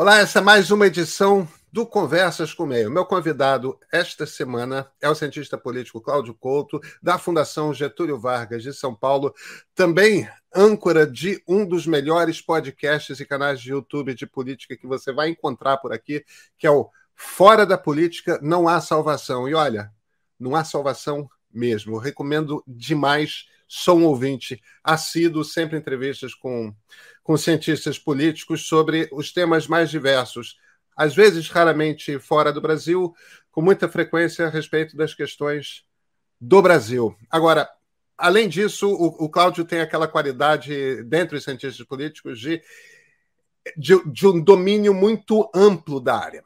Olá, essa é mais uma edição do Conversas com o Meio. Meu convidado esta semana é o cientista político Cláudio Couto, da Fundação Getúlio Vargas de São Paulo, também âncora de um dos melhores podcasts e canais de YouTube de política que você vai encontrar por aqui, que é o Fora da Política Não Há Salvação. E olha, não há salvação mesmo. Eu recomendo demais. Sou um ouvinte assíduo, sempre entrevistas com com cientistas políticos sobre os temas mais diversos, às vezes raramente fora do Brasil, com muita frequência a respeito das questões do Brasil. Agora, além disso, o, o Cláudio tem aquela qualidade, dentre os cientistas políticos, de, de, de um domínio muito amplo da área.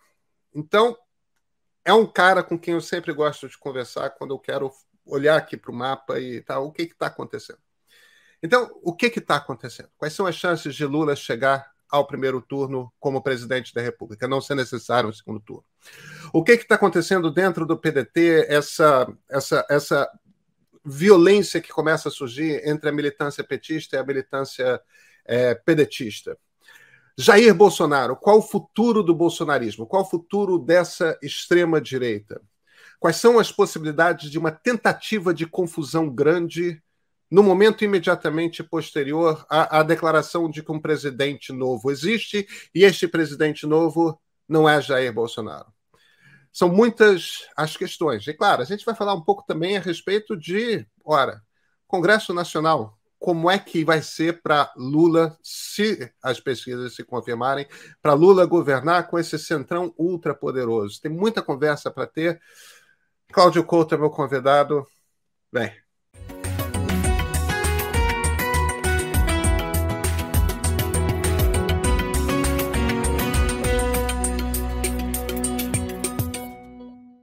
Então, é um cara com quem eu sempre gosto de conversar quando eu quero olhar aqui para o mapa e tal, o que está acontecendo. Então, o que está acontecendo? Quais são as chances de Lula chegar ao primeiro turno como presidente da República, não ser necessário um segundo turno? O que está acontecendo dentro do PDT, essa, essa, essa violência que começa a surgir entre a militância petista e a militância é, pedetista? Jair Bolsonaro, qual o futuro do bolsonarismo? Qual o futuro dessa extrema-direita? Quais são as possibilidades de uma tentativa de confusão grande no momento imediatamente posterior à, à, declaração de que um presidente novo existe e este presidente novo não é Jair Bolsonaro. São muitas as questões. E, claro, a gente vai falar um pouco também a respeito de, ora, Congresso Nacional. Como é que vai ser para Lula, se as pesquisas se confirmarem, para Lula governar com esse centrão ultrapoderoso? Tem muita conversa para ter. Cláudio Couto é meu convidado. Bem,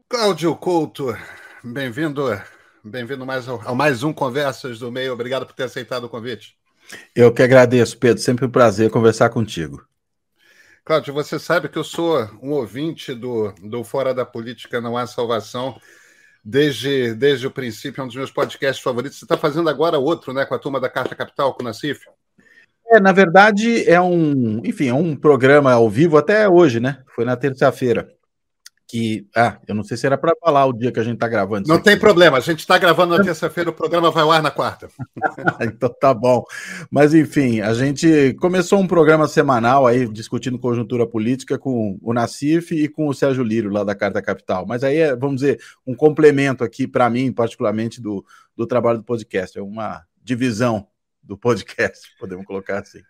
Cláudio Couto, bem-vindo, bem-vindo mais ao, ao, mais um Conversas do Meio. Obrigado por ter aceitado o convite. Eu que agradeço, Pedro. Sempre um prazer conversar contigo. Cláudio, você sabe que eu sou um ouvinte do, do Fora da Política Não Há Salvação desde, desde o princípio, é um dos meus podcasts favoritos. Você está fazendo agora outro, né, com a turma da Carta Capital, com o Nacif? É, na verdade, é um, enfim, é um programa ao vivo até hoje, né? Foi na terça-feira que. Ah, eu não sei se era para falar o dia que a gente está gravando. Não tem problema, a gente está gravando na terça-feira, o programa vai ao ar na quarta. então tá bom. Mas enfim, a gente começou um programa semanal aí discutindo conjuntura política com o Nacif e com o Sérgio Lírio, lá da Carta Capital. Mas aí é, vamos dizer, um complemento aqui para mim, particularmente, do, do trabalho do podcast. É uma divisão do podcast, podemos colocar assim.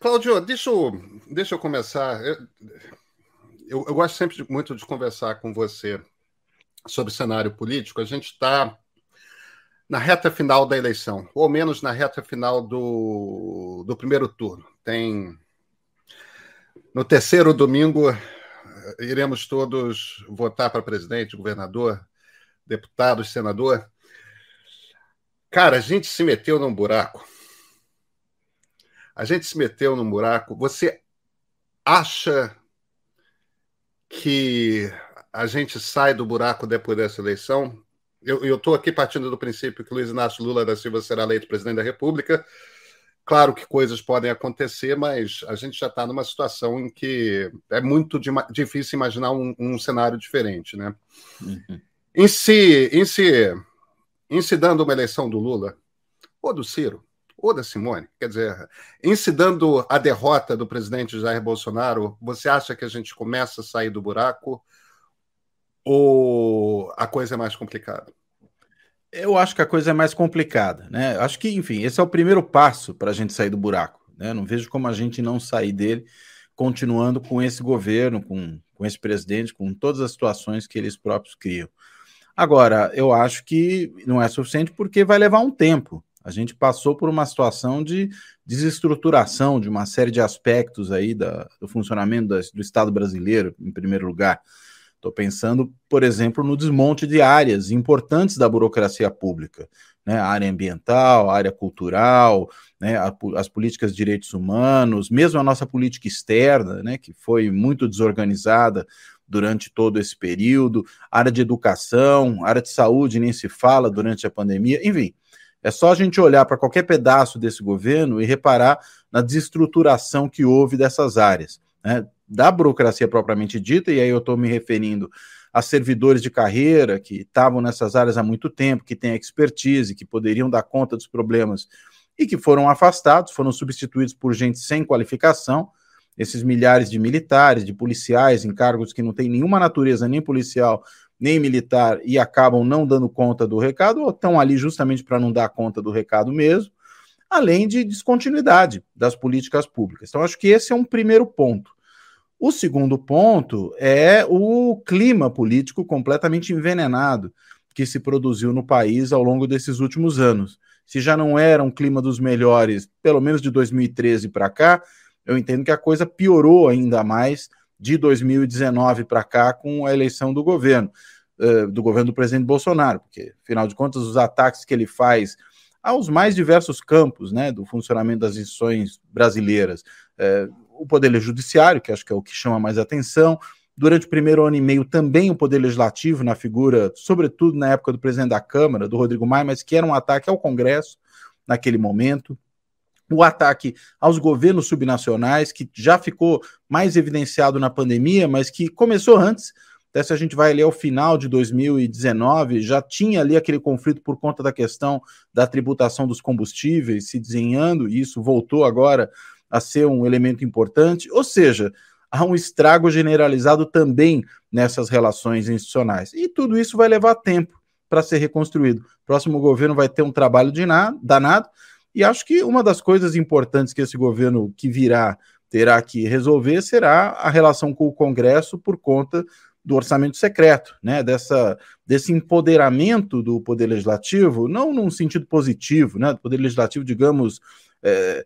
Cláudio, deixa eu, deixa eu começar. Eu eu, eu gosto sempre de, muito de conversar com você sobre cenário político. A gente está na reta final da eleição, ou menos na reta final do, do primeiro turno. Tem no terceiro domingo iremos todos votar para presidente, governador, deputado, senador. Cara, a gente se meteu num buraco. A gente se meteu num buraco. Você acha que a gente sai do buraco depois dessa eleição. Eu estou aqui partindo do princípio que Luiz Inácio Lula da Silva será eleito presidente da República. Claro que coisas podem acontecer, mas a gente já está numa situação em que é muito difícil imaginar um, um cenário diferente, né? Uhum. Em se, em se, em se dando uma eleição do Lula ou do Ciro, ou da Simone. Quer dizer, em se dando a derrota do presidente Jair Bolsonaro, você acha que a gente começa a sair do buraco ou a coisa é mais complicada? Eu acho que a coisa é mais complicada, né? Acho que, enfim, esse é o primeiro passo para a gente sair do buraco. Né? Não vejo como a gente não sair dele continuando com esse governo, com, com esse presidente, com todas as situações que eles próprios criam. Agora, eu acho que não é suficiente porque vai levar um tempo. A gente passou por uma situação de desestruturação de uma série de aspectos aí da, do funcionamento da, do Estado brasileiro, em primeiro lugar. Estou pensando, por exemplo, no desmonte de áreas importantes da burocracia pública, né? A área ambiental, a área cultural, né? A, as políticas de direitos humanos, mesmo a nossa política externa, né? que foi muito desorganizada durante todo esse período, área de educação, área de saúde, nem se fala durante a pandemia, enfim. É só a gente olhar para qualquer pedaço desse governo e reparar na desestruturação que houve dessas áreas. né, da burocracia propriamente dita, e aí eu estou me referindo a servidores de carreira que estavam nessas áreas há muito tempo, que têm expertise, que poderiam dar conta dos problemas e que foram afastados, foram substituídos por gente sem qualificação, esses milhares de militares, de policiais em cargos que não têm nenhuma natureza nem policial nem militar e acabam não dando conta do recado, ou estão ali justamente para não dar conta do recado mesmo, além de descontinuidade das políticas públicas. Então, acho que esse é um primeiro ponto. O segundo ponto é o clima político completamente envenenado que se produziu no país ao longo desses últimos anos. Se já não era um clima dos melhores, pelo menos de 2013 para cá, eu entendo que a coisa piorou ainda mais de 2019 para cá com a eleição do governo, uh, do governo do presidente Bolsonaro, porque, afinal de contas, os ataques que ele faz aos mais diversos campos né, do funcionamento das instituições brasileiras, uh, o Poder Judiciário, que acho que é o que chama mais atenção, durante o primeiro ano e meio também o Poder Legislativo, na figura, sobretudo na época do presidente da Câmara, do Rodrigo Maia, mas que era um ataque ao Congresso naquele momento o ataque aos governos subnacionais, que já ficou mais evidenciado na pandemia, mas que começou antes. Até se a gente vai ali ao final de 2019, já tinha ali aquele conflito por conta da questão da tributação dos combustíveis se desenhando, e isso voltou agora a ser um elemento importante. Ou seja, há um estrago generalizado também nessas relações institucionais. E tudo isso vai levar tempo para ser reconstruído. O próximo governo vai ter um trabalho de nada, danado e acho que uma das coisas importantes que esse governo que virá terá que resolver será a relação com o Congresso por conta do orçamento secreto, né? Dessa, desse empoderamento do poder legislativo, não num sentido positivo, né? Do poder legislativo, digamos, é,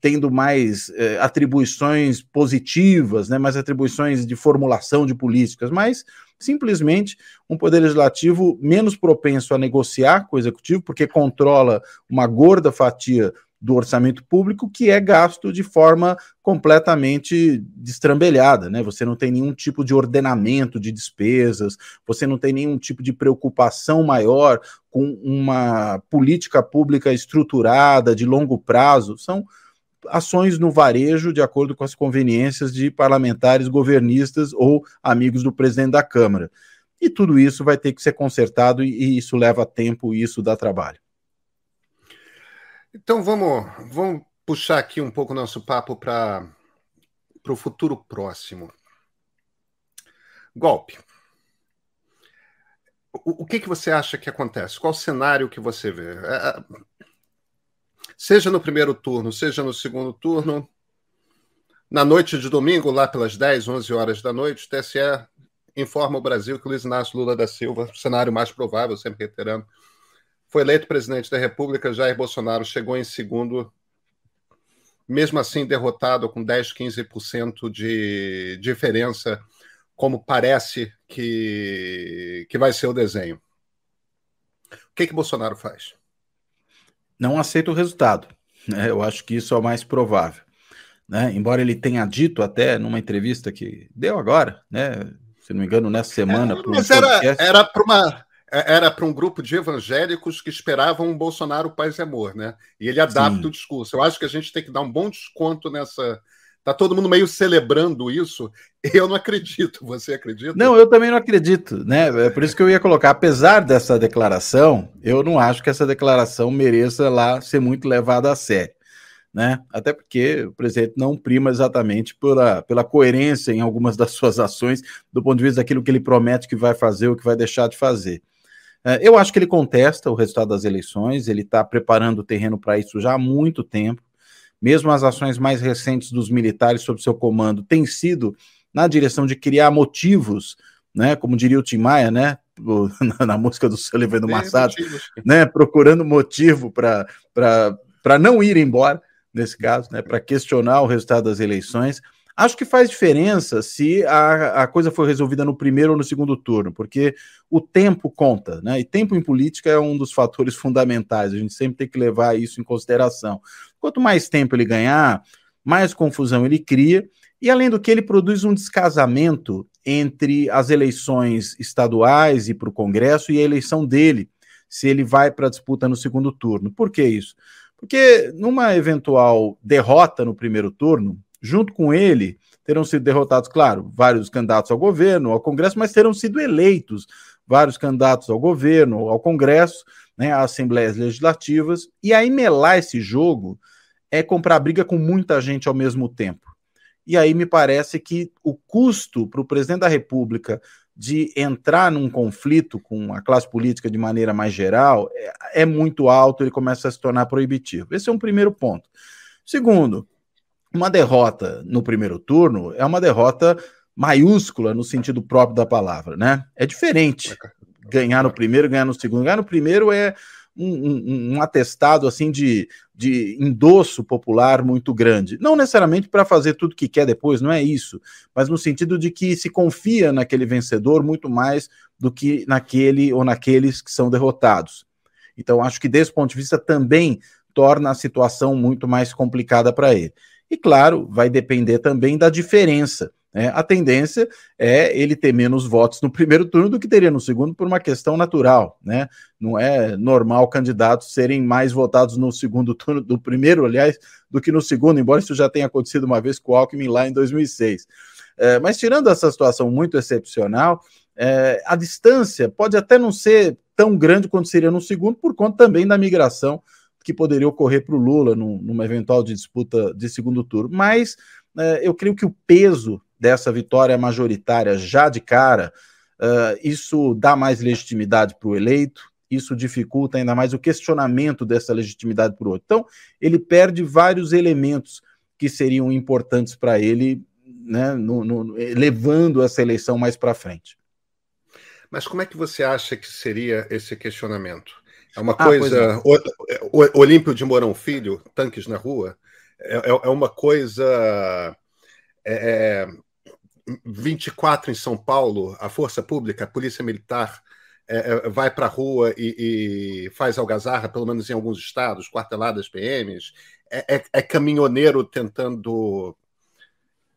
tendo mais é, atribuições positivas, né? Mais atribuições de formulação de políticas, mas simplesmente um poder legislativo menos propenso a negociar com o executivo, porque controla uma gorda fatia do orçamento público que é gasto de forma completamente destrambelhada, né? Você não tem nenhum tipo de ordenamento de despesas, você não tem nenhum tipo de preocupação maior com uma política pública estruturada de longo prazo. São ações no varejo de acordo com as conveniências de parlamentares governistas ou amigos do presidente da Câmara. E tudo isso vai ter que ser consertado e isso leva tempo e isso dá trabalho. Então vamos, vamos puxar aqui um pouco o nosso papo para o futuro próximo. Golpe. O, que, que você acha que acontece? Qual cenário que você vê? É, é seja no primeiro turno, seja no segundo turno. Na noite de domingo, lá pelas 10, 11 horas da noite, o TSE informa o Brasil que Luiz Inácio Lula da Silva, cenário mais provável, sempre reiterando, foi eleito presidente da República. Jair Bolsonaro chegou em segundo, mesmo assim derrotado com 10, 15% de diferença, como parece que, que vai ser o desenho. O que, que Bolsonaro faz? não aceita o resultado. Né? Eu acho que isso é o mais provável. Né? Embora ele tenha dito até numa entrevista que deu agora, né? se não me engano, nessa semana. É, mas era para uma era para um grupo de evangélicos que esperavam um Bolsonaro paz e amor, né? E ele adapta Sim. o discurso. Eu acho que a gente tem que dar um bom desconto nessa, Tá todo mundo meio celebrando isso. Eu não acredito. Você acredita? Não, eu também não acredito, né? É por isso que eu ia colocar, apesar dessa declaração, eu não acho que essa declaração mereça lá ser muito levada a sério, né? Até porque o presidente não prima exatamente pela, pela coerência em algumas das suas ações, do ponto de vista daquilo que ele promete que vai fazer ou que vai deixar de fazer. É, eu acho que ele contesta o resultado das eleições, ele está preparando o terreno para isso já há muito tempo. Mesmo as ações mais recentes dos militares sob seu comando têm sido na direção de criar motivos, né, como diria o Tim Maia, né, na, na música do Sullivan do Massado, né, procurando motivo para não ir embora, nesse caso, né, para questionar o resultado das eleições. Acho que faz diferença se a, a coisa foi resolvida no primeiro ou no segundo turno, porque o tempo conta, né? E tempo em política é um dos fatores fundamentais, a gente sempre tem que levar isso em consideração. Quanto mais tempo ele ganhar, mais confusão ele cria, e além do que, ele produz um descasamento entre as eleições estaduais e para o Congresso e a eleição dele, se ele vai para a disputa no segundo turno. Por que isso? Porque numa eventual derrota no primeiro turno, junto com ele, terão sido derrotados, claro, vários candidatos ao governo, ao Congresso, mas terão sido eleitos vários candidatos ao governo, ao Congresso, né, às assembleias legislativas, e aí melar esse jogo é comprar briga com muita gente ao mesmo tempo. E aí me parece que o custo para o presidente da República de entrar num conflito com a classe política de maneira mais geral é, é muito alto, ele começa a se tornar proibitivo. Esse é um primeiro ponto. Segundo, uma derrota no primeiro turno é uma derrota maiúscula no sentido próprio da palavra, né? É diferente ganhar no primeiro, ganhar no segundo. Ganhar no primeiro é um, um, um atestado assim de, de endosso popular muito grande. Não necessariamente para fazer tudo que quer depois, não é isso, mas no sentido de que se confia naquele vencedor muito mais do que naquele ou naqueles que são derrotados. Então, acho que desse ponto de vista também torna a situação muito mais complicada para ele. E claro, vai depender também da diferença né? A tendência é ele ter menos votos no primeiro turno do que teria no segundo, por uma questão natural. Né? Não é normal candidatos serem mais votados no segundo turno, do primeiro, aliás, do que no segundo, embora isso já tenha acontecido uma vez com o Alckmin lá em 2006. É, mas tirando essa situação muito excepcional, é, a distância pode até não ser tão grande quanto seria no segundo, por conta também da migração que poderia ocorrer para o Lula num, numa eventual disputa de segundo turno. Mas é, eu creio que o peso dessa vitória majoritária já de cara, uh, isso dá mais legitimidade para o eleito, isso dificulta ainda mais o questionamento dessa legitimidade para o outro. Então, ele perde vários elementos que seriam importantes para ele, né, no, no, levando essa eleição mais para frente. Mas como é que você acha que seria esse questionamento? É uma ah, coisa. O, Olímpio de Mourão Filho, tanques na rua, é, é, é uma coisa. É, é 24 em São Paulo, a Força Pública, a Polícia Militar, é, é vai para a rua e, e, faz algazarra, pelo menos em alguns estados, quarteladas PMs, é, é, é caminhoneiro tentando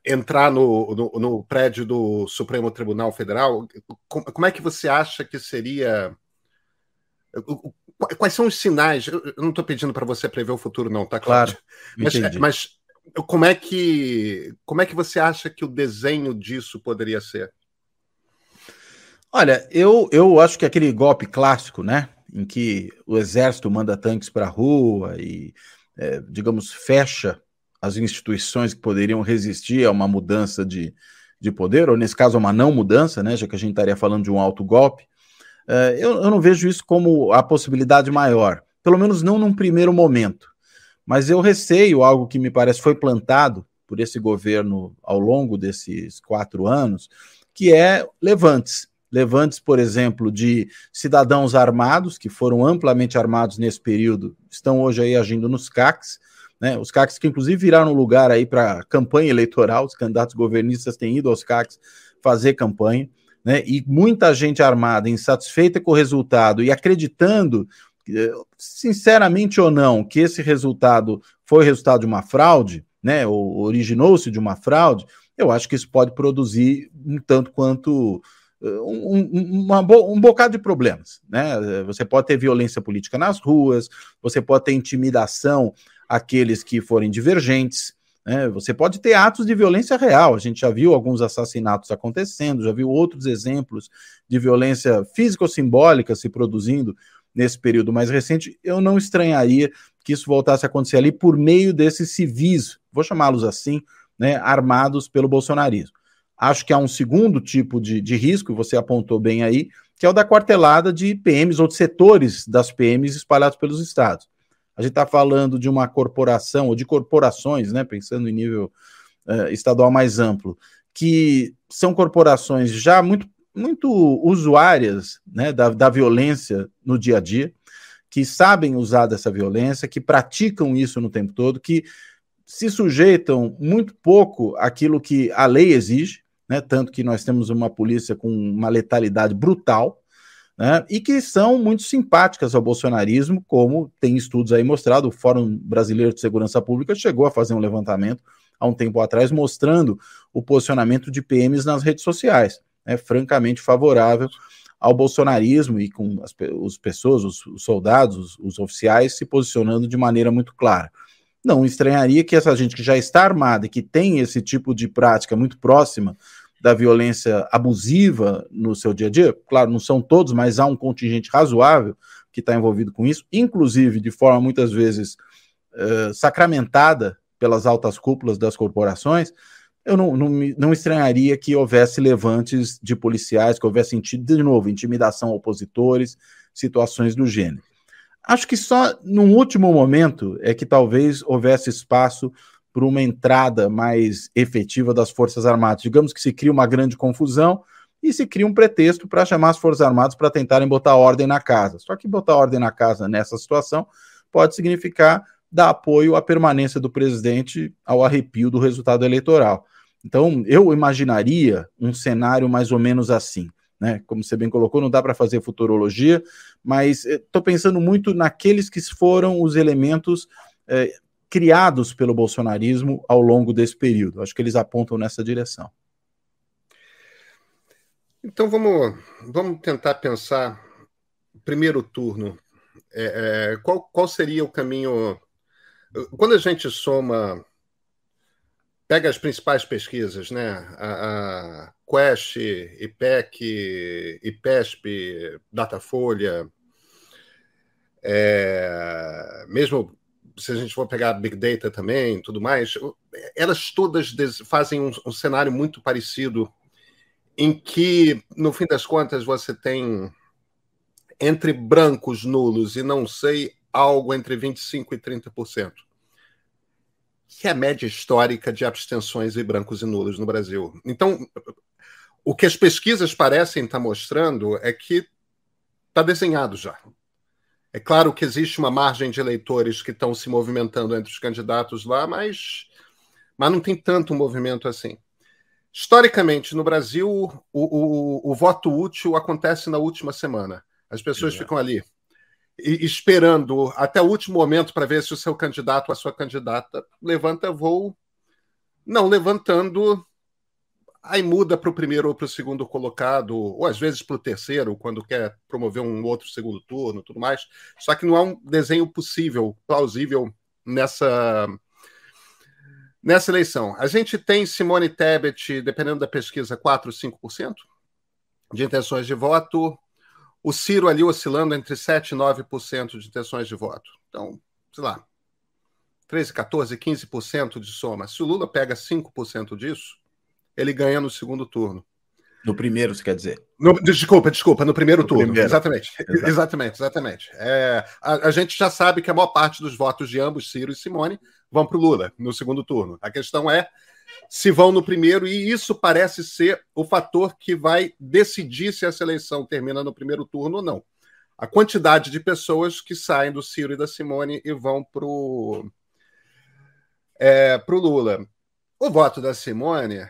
entrar no, no, no, prédio do Supremo Tribunal Federal. Como é que você acha que seria. Quais são os sinais? Eu não estou pedindo para você prever o futuro, não, tá claro? claro mas, mas como é que como é que você acha que o desenho disso poderia ser? Olha, eu, eu acho que aquele golpe clássico, né, em que o exército manda tanques para a rua e, é, digamos, fecha as instituições que poderiam resistir a uma mudança de, de poder, ou nesse caso, uma não mudança, né, já que a gente estaria falando de um alto golpe, é, eu, eu não vejo isso como a possibilidade maior, pelo menos não num primeiro momento. Mas eu receio algo que me parece foi plantado por esse governo ao longo desses quatro anos, que é levantes. Levantes, por exemplo, de cidadãos armados, que foram amplamente armados nesse período, estão hoje aí agindo nos CACs, né? Os CACs que inclusive viraram lugar aí para campanha eleitoral, os candidatos governistas têm ido aos CACs fazer campanha, né? E muita gente armada, insatisfeita com o resultado e acreditando sinceramente ou não, que esse resultado foi resultado de uma fraude, né, ou originou-se de uma fraude, eu acho que isso pode produzir um tanto quanto eh, um, um bocado de problemas. Né? Você pode ter violência política nas ruas, você pode ter intimidação àqueles que forem divergentes, né? você pode ter atos de violência real. A gente já viu alguns assassinatos acontecendo, já viu outros exemplos de violência física ou simbólica se produzindo nesse período mais recente, eu não estranharia que isso voltasse a acontecer ali por meio desses civis, vou chamá-los assim, né, armados pelo bolsonarismo. Acho que há um segundo tipo de, de risco, você apontou bem aí, que é o da quartelada de PMs ou de setores das PMs espalhados pelos estados. A gente está falando de uma corporação, ou de corporações, né, pensando em nível uh, estadual mais amplo, que são corporações já muito muito usuárias né, da, da violência no dia a dia, que sabem usar dessa violência, que praticam isso no tempo todo, que se sujeitam muito pouco àquilo que a lei exige, né, tanto que nós temos uma polícia com uma letalidade brutal, né, e que são muito simpáticas ao bolsonarismo, como tem estudos aí mostrado, o Fórum Brasileiro de Segurança Pública chegou a fazer um levantamento há um tempo atrás, mostrando o posicionamento de PMs nas redes sociais né, francamente favorável ao bolsonarismo e com as, as pessoas, os, os soldados, os, os, oficiais se posicionando de maneira muito clara. não estranharia que essa gente que já está armada e que tem esse tipo de prática muito próxima da violência abusiva no seu dia a dia, claro, não são todos, mas há um contingente razoável que está envolvido com isso, inclusive de forma muitas vezes uh, sacramentada pelas altas cúpulas das corporações, eu não, não, não estranharia que houvesse levantes de policiais, que houvesse, de novo, intimidação a opositores, situações do gênero. Acho que só num último momento é que talvez houvesse espaço para uma entrada mais efetiva das Forças Armadas. Digamos que se cria uma grande confusão e se cria um pretexto para chamar as Forças Armadas para tentarem botar ordem na casa. Só que botar ordem na casa nessa situação pode significar dar apoio à permanência do presidente ao arrepio do resultado eleitoral. Então, eu imaginaria um cenário mais ou menos assim né? Como você bem colocou, não dá para fazer futurologia, mas estou eh, pensando muito naqueles que foram os elementos é, criados pelo bolsonarismo ao longo desse período. Acho que eles apontam nessa direção. Então vamos, vamos tentar pensar primeiro turno. É, é, qual, qual seria o caminho? Quando a gente soma pega as principais pesquisas, né? A, a Quest, IPEC, IPESP, Datafolha, é, mesmo se a gente for pegar Big Data também, tudo mais, elas todas fazem um, um cenário muito parecido, em que, no fim das contas, você tem entre brancos nulos e não sei, algo entre 25% e 30% que é a média histórica de abstenções e brancos e nulos no Brasil. Então, o que as pesquisas parecem estar mostrando é que está desenhado já. É claro que existe uma margem de eleitores que estão se movimentando entre os candidatos lá, mas, mas não tem tanto movimento assim. Historicamente, no Brasil, o, o, o voto útil acontece na última semana. As pessoas é. ficam ali esperando até o último momento para ver se o seu candidato ou a sua candidata levanta voo, não levantando, aí muda para o primeiro ou para o segundo colocado, ou às vezes para o terceiro, quando quer promover um outro segundo turno, tudo mais. Só que não há um desenho possível, plausível nessa nessa eleição. A gente tem Simone Tebet, dependendo da pesquisa, 4, 5% de intenções de voto o Ciro ali oscilando entre 7% e 9% de intenções de voto. Então, sei lá, 13, 14, 15% de soma. Se o Lula pega 5% disso, ele ganha no segundo turno. No primeiro, você quer dizer? No, desculpa, desculpa, no primeiro no turno. Primeiro. Exatamente. Exato. Exatamente, exatamente. É, a, a, gente já sabe que a maior parte dos votos de ambos, Ciro e Simone, vão para o Lula no segundo turno. A questão é se vão no primeiro, e isso parece ser o fator que vai decidir se essa eleição termina no primeiro turno ou não. A quantidade de pessoas que saem do Ciro e da Simone e vão para o é, Lula. O voto da Simone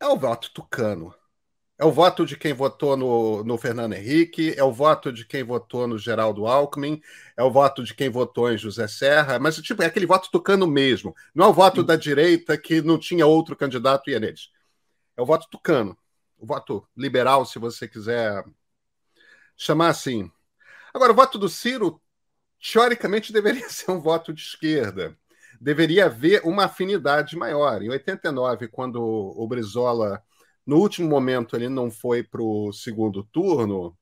é o voto tucano. É o voto de quem votou no, no Fernando Henrique, é o voto de quem votou no Geraldo Alckmin, é o voto de quem votou em José Serra, mas tipo, é aquele voto tucano mesmo. Não é o voto Sim. da direita que não tinha outro candidato e é neles. É o voto tucano. O voto liberal, se você quiser chamar assim. Agora, o voto do Ciro, teoricamente, deveria ser um voto de esquerda. Deveria haver uma afinidade maior. Em 89, quando o Brizola no último momento ele não foi para o segundo turno,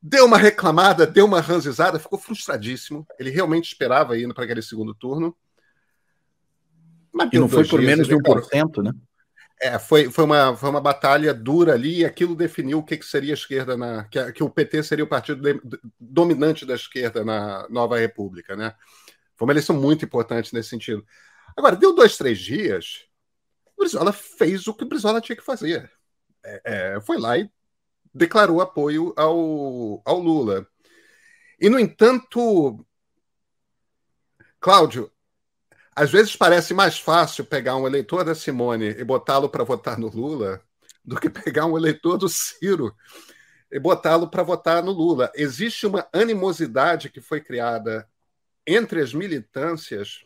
deu uma reclamada, deu uma ranzizada, ficou frustradíssimo. Ele realmente esperava ir para aquele segundo turno. Mas e não foi por menos de 1%, né? É, foi, foi, uma, foi uma batalha dura ali e aquilo definiu o que, que seria a esquerda, na, que, que o PT seria o partido de, dominante da esquerda na Nova República, né? Foi uma eleição muito importante nesse sentido. Agora, deu dois, três dias, o Brizola fez o que o Brizola tinha que fazer. É, é, foi lá e declarou apoio ao, ao Lula. E, no entanto, Cláudio, às vezes parece mais fácil pegar um eleitor da Simone e botá-lo para votar no Lula do que pegar um eleitor do Ciro e botá-lo para votar no Lula. Existe uma animosidade que foi criada entre as militâncias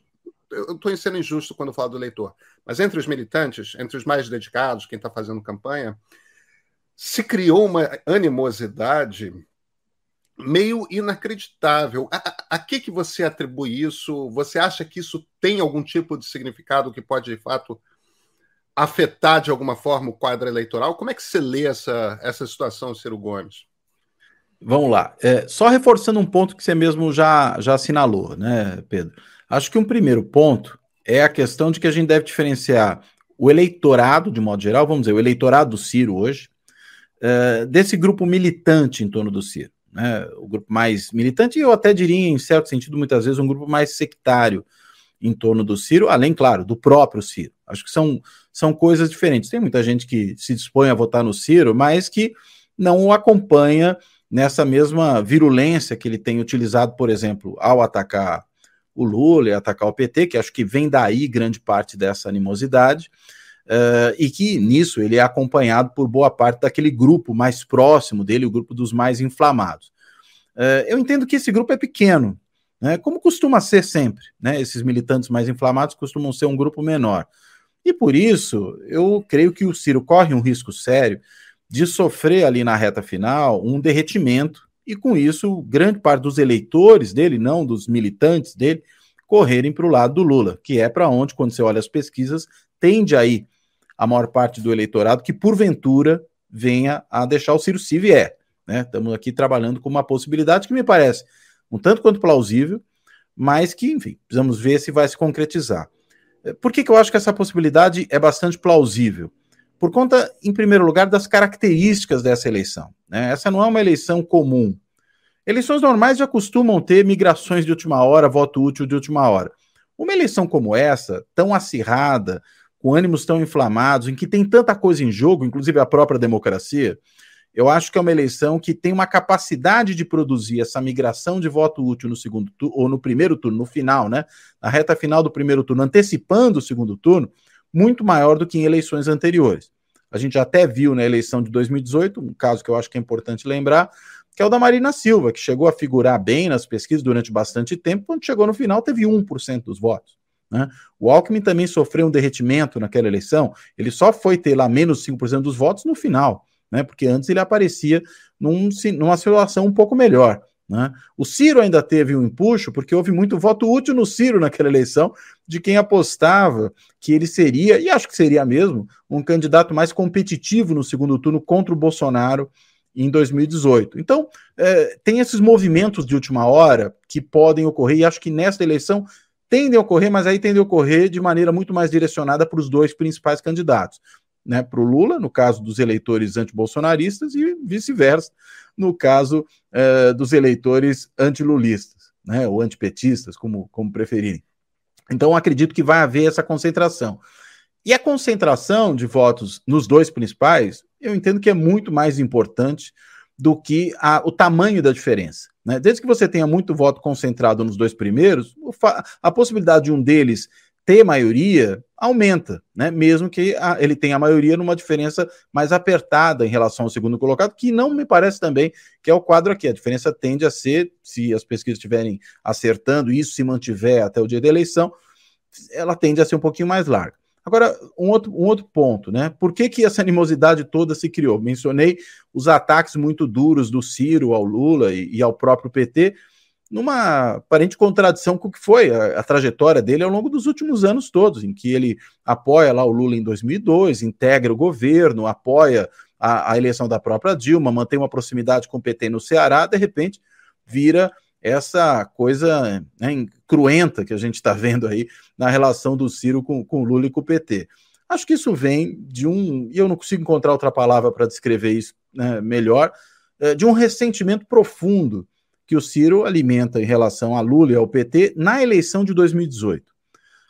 eu estou sendo injusto quando falo do eleitor, mas entre os militantes, entre os mais dedicados, quem está fazendo campanha, se criou uma animosidade meio inacreditável. A, a, a, que, que você atribui isso? Você acha que isso tem algum tipo de significado que pode, de fato, afetar de alguma forma o quadro eleitoral? Como é que você lê essa, essa situação, Ciro Gomes? Vamos lá. É, só reforçando um ponto que você mesmo já, já assinalou, né, Pedro? Acho que um primeiro ponto é a questão de que a gente deve diferenciar o eleitorado, de modo geral, vamos dizer, o eleitorado do Ciro hoje, é, desse grupo militante em torno do Ciro. Né, o grupo mais militante, e eu até diria, em certo sentido, muitas vezes, um grupo mais sectário em torno do Ciro, além, claro, do próprio Ciro. Acho que são, são coisas diferentes. Tem muita gente que se dispõe a votar no Ciro, mas que não o acompanha nessa mesma virulência que ele tem utilizado, por exemplo, ao atacar o Lula e atacar o PT, que acho que vem daí grande parte dessa animosidade, uh, e que nisso ele é acompanhado por boa parte daquele grupo mais próximo dele, o grupo dos mais inflamados. Uh, eu entendo que esse grupo é pequeno, né, como costuma ser sempre, né, esses militantes mais inflamados costumam ser um grupo menor. E por isso, eu creio que o Ciro corre um risco sério de sofrer ali na reta final um derretimento e com isso grande parte dos eleitores dele, não dos militantes dele, correrem para o lado do Lula, que é para onde, quando você olha as pesquisas, tende aí a maior parte do eleitorado que porventura venha a deixar o Ciro se vier. Né? Estamos aqui trabalhando com uma possibilidade que me parece um tanto quanto plausível, mas que, enfim, precisamos ver se vai se concretizar. Por que, que eu acho que essa possibilidade é bastante plausível? Por conta, em primeiro lugar, das características dessa eleição. Né? Essa não é uma eleição comum. Eleições normais já costumam ter migrações de última hora, voto útil de última hora. Uma eleição como essa, tão acirrada, com ânimos tão inflamados, em que tem tanta coisa em jogo, inclusive a própria democracia, eu acho que é uma eleição que tem uma capacidade de produzir essa migração de voto útil no segundo turno, ou no primeiro turno, no final, né? Na reta final do primeiro turno, antecipando o segundo turno, muito maior do que em eleições anteriores. A gente até viu na eleição de 2018, um caso que eu acho que é importante lembrar, que é o da Marina Silva, que chegou a figurar bem nas pesquisas durante bastante tempo, quando chegou no final teve 1% dos votos. Né? O Alckmin também sofreu um derretimento naquela eleição, ele só foi ter lá menos 5% dos votos no final, né? porque antes ele aparecia num, numa situação um pouco melhor. Né? O Ciro ainda teve um empuxo, porque houve muito voto útil no Ciro naquela eleição, de quem apostava que ele seria, e acho que seria mesmo, um candidato mais competitivo no segundo turno contra o Bolsonaro em 2018. Então, é, tem esses movimentos de última hora que podem ocorrer, e acho que nesta eleição tendem a ocorrer, mas aí tendem a ocorrer de maneira muito mais direcionada para os dois principais candidatos. Né, para o Lula, no caso dos eleitores antibolsonaristas, e vice-versa, no caso uh, dos eleitores antilulistas, né, ou antipetistas, como, como preferirem. Então, acredito que vai haver essa concentração. E a concentração de votos nos dois principais, eu entendo que é muito mais importante do que a, o tamanho da diferença. Né? Desde que você tenha muito voto concentrado nos dois primeiros, a possibilidade de um deles ter maioria aumenta, né? Mesmo que a, ele tenha a maioria numa diferença mais apertada em relação ao segundo colocado, que não me parece também que é o quadro aqui. A diferença tende a ser, se as pesquisas estiverem acertando, isso se mantiver até o dia da eleição, ela tende a ser um pouquinho mais larga. Agora, um outro, um outro ponto, né? Por que, que essa animosidade toda se criou? Mencionei os ataques muito duros do Ciro ao Lula e, e ao próprio PT, numa aparente contradição com o que foi a, a, trajetória dele ao longo dos últimos anos todos, em que ele apoia lá o Lula em 2002, integra o governo, apoia a, a eleição da própria Dilma, mantém uma proximidade com o PT no Ceará, de repente vira essa coisa né, cruenta que a gente está vendo aí na relação do Ciro com, com o Lula e com o PT. Acho que isso vem de um, e eu não consigo encontrar outra palavra para descrever isso né, melhor, é, de um ressentimento profundo que o Ciro alimenta em relação a Lula e ao PT na eleição de 2018.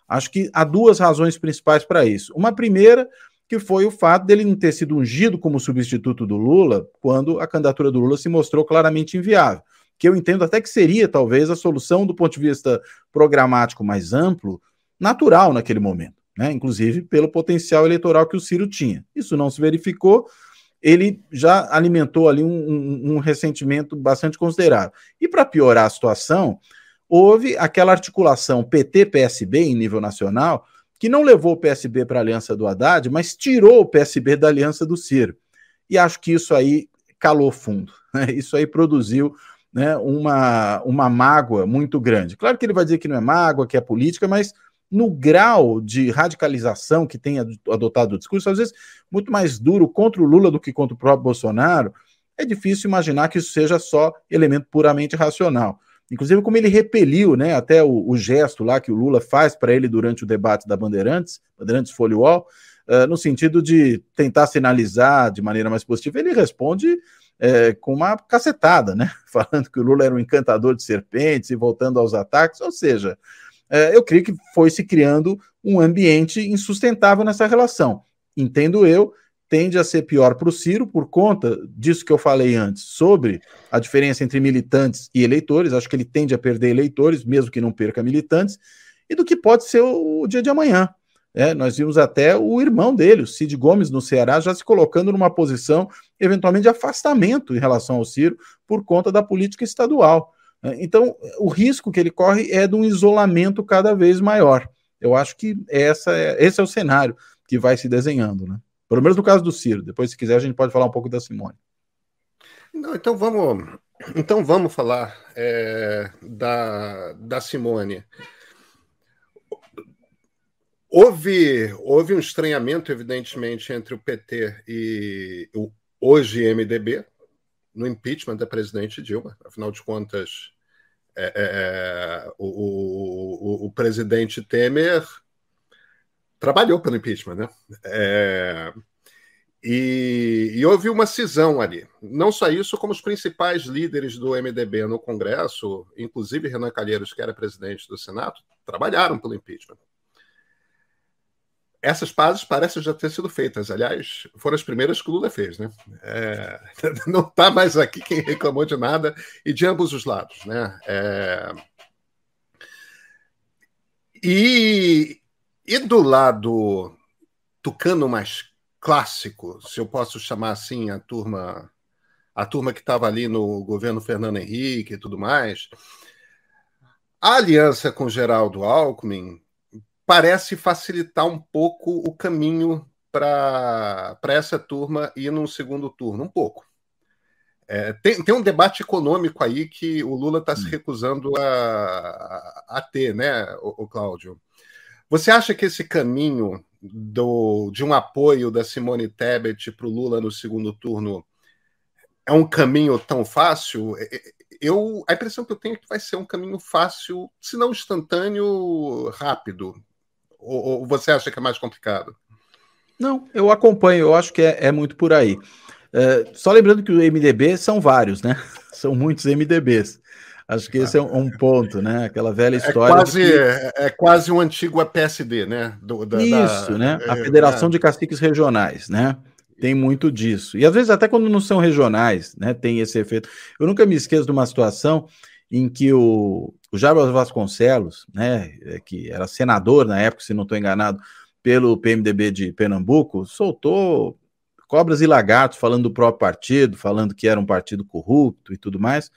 Acho que há duas razões principais para isso. Uma primeira, que foi o fato dele não ter sido ungido como substituto do Lula quando a candidatura do Lula se mostrou claramente inviável. Que eu entendo até que seria, talvez, a solução do ponto de vista programático mais amplo, natural naquele momento, né? inclusive pelo potencial eleitoral que o Ciro tinha. Isso não se verificou, ele já alimentou ali um, um, um ressentimento bastante considerável. E para piorar a situação, houve aquela articulação PT-PSB em nível nacional que não levou o PSB para a aliança do Haddad, mas tirou o PSB da aliança do Ciro. E acho que isso aí calou fundo. Né? Isso aí produziu né, uma, uma mágoa muito grande. Claro que ele vai dizer que não é mágoa, que é política, mas no grau de radicalização que tem adotado o discurso, às vezes muito mais duro contra o Lula do que contra o próprio Bolsonaro, é difícil imaginar que isso seja só elemento puramente racional. Inclusive, como ele repeliu né, até o, o gesto lá que o Lula faz para ele durante o debate da Bandeirantes, Bandeirantes Folio Wall, uh, no sentido de tentar sinalizar de maneira mais positiva, ele responde é, com uma cacetada, né? Falando que o Lula era um encantador de serpentes e voltando aos ataques, ou seja, eu creio que foi se criando um ambiente insustentável nessa relação. Entendo eu, tende a ser pior para o Ciro por conta disso que eu falei antes sobre a diferença entre militantes e eleitores. Acho que ele tende a perder eleitores, mesmo que não perca militantes, e do que pode ser o, o dia de amanhã. É, nós vimos até o irmão dele, o Cid Gomes, no Ceará, já se colocando numa posição, eventualmente, de afastamento em relação ao Ciro, por conta da política estadual. É, então, o risco que ele corre é de um isolamento cada vez maior. Eu acho que essa é, esse é o cenário que vai se desenhando, né? Pelo menos no caso do Ciro. Depois, se quiser, a gente pode falar um pouco da Simone. Não, então vamos, então vamos falar é, da, da Simone. Houve, houve um estranhamento, evidentemente, entre o PT e o hoje MDB no impeachment da presidente Dilma. Afinal de contas, é, é, é, o, o, o, presidente Temer trabalhou pelo impeachment, né? É, e, e, houve uma cisão ali. Não só isso, como os principais líderes do MDB no Congresso, inclusive Renan Calheiros, que era presidente do Senado, trabalharam pelo impeachment. Essas pazes parecem já ter sido feitas. Aliás, foram as primeiras que o Lula fez, né? É, não está mais aqui quem reclamou de nada e de ambos os lados, né? É, e, e do lado tucano mais clássico, se eu posso chamar assim a turma a turma que estava ali no governo Fernando Henrique e tudo mais, a aliança com Geraldo Alckmin parece facilitar um pouco o caminho para essa turma ir num segundo turno, um pouco. É, tem, tem um debate econômico aí que o Lula está se hum. recusando a, a, ter, né, o, o Cláudio? Você acha que esse caminho do, de um apoio da Simone Tebet para o Lula no segundo turno é um caminho tão fácil? É, é, eu, a impressão que eu tenho é que vai ser um caminho fácil, se não instantâneo, rápido. Ou, ou, você acha que é mais complicado? Não, eu acompanho, eu acho que é, é muito por aí. É, só lembrando que o MDB são vários, né? São muitos MDBs. Acho que esse é um, ponto, né? Aquela velha é história. É quase, que... é quase um antigo PSD, né? Do, da, Isso, da... né? A é, Federação é. de Caciques Regionais, né? Tem muito disso. E às vezes, até quando não são regionais, né? Tem esse efeito. Eu nunca me esqueço de uma situação em que o, o Jarbas Vasconcelos, né, é, que era senador na época, se não estou enganado, pelo PMDB de Pernambuco, soltou cobras e lagartos falando do próprio partido, falando que era um partido corrupto e tudo mais.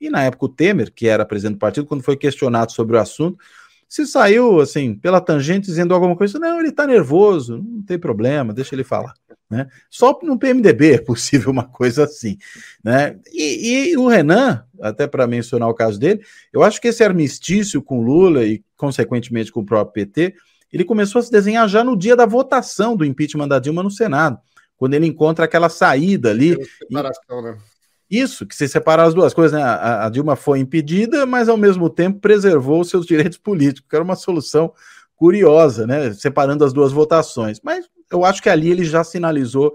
E na época o Temer, que era presidente do partido, quando foi questionado sobre o assunto, se saiu assim pela tangente dizendo alguma coisa, não, ele está nervoso, não tem problema, deixa ele falar. Né? Só no PMDB é possível uma coisa assim. Né? E, e o Renan, até para mencionar o caso dele, eu acho que esse armistício com Lula e, consequentemente, com o próprio PT, ele começou a se desenhar já no dia da votação do impeachment da Dilma no Senado, quando ele encontra aquela saída ali. Separação, né? Isso, que se separar as duas coisas, né? A, a, Dilma foi impedida, mas ao mesmo tempo preservou seus direitos políticos, que era uma solução curiosa, né? Separando as duas votações. Mas eu acho que ali ele já sinalizou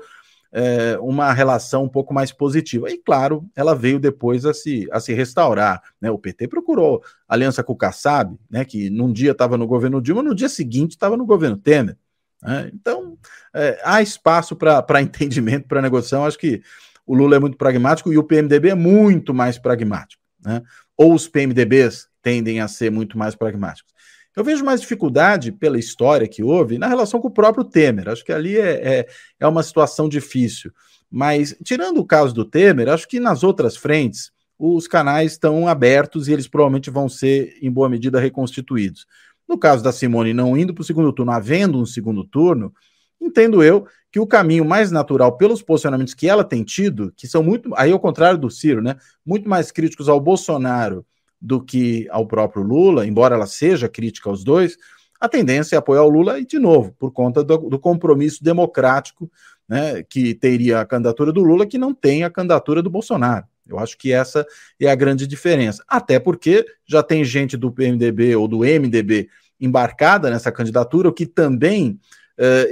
é, uma relação um pouco mais positiva. E claro, ela veio depois a se, a se restaurar. Né? O PT procurou aliança com o Kassab, né? que num dia estava no governo Dilma, no dia seguinte estava no governo Temer. Né? Então, é, há espaço para entendimento, para negociação. Acho que o Lula é muito pragmático e o PMDB é muito mais pragmático. Né? Ou os PMDBs tendem a ser muito mais pragmáticos. Eu vejo mais dificuldade pela história que houve na relação com o próprio Temer. Acho que ali é, é, é uma situação difícil. Mas, tirando o caso do Temer, acho que nas outras frentes os canais estão abertos e eles provavelmente vão ser, em boa medida, reconstituídos. No caso da Simone não indo para o segundo turno, havendo um segundo turno, entendo eu que o caminho mais natural pelos posicionamentos que ela tem tido, que são muito, aí ao contrário do Ciro, né, muito mais críticos ao Bolsonaro do que ao próprio Lula, embora ela seja crítica aos dois, a tendência é apoiar o Lula e, de novo, por conta do, do compromisso democrático né, que teria a candidatura do Lula, que não tem a candidatura do Bolsonaro. Eu acho que essa é a grande diferença. Até porque já tem gente do PMDB ou do MDB embarcada nessa candidatura, o que também,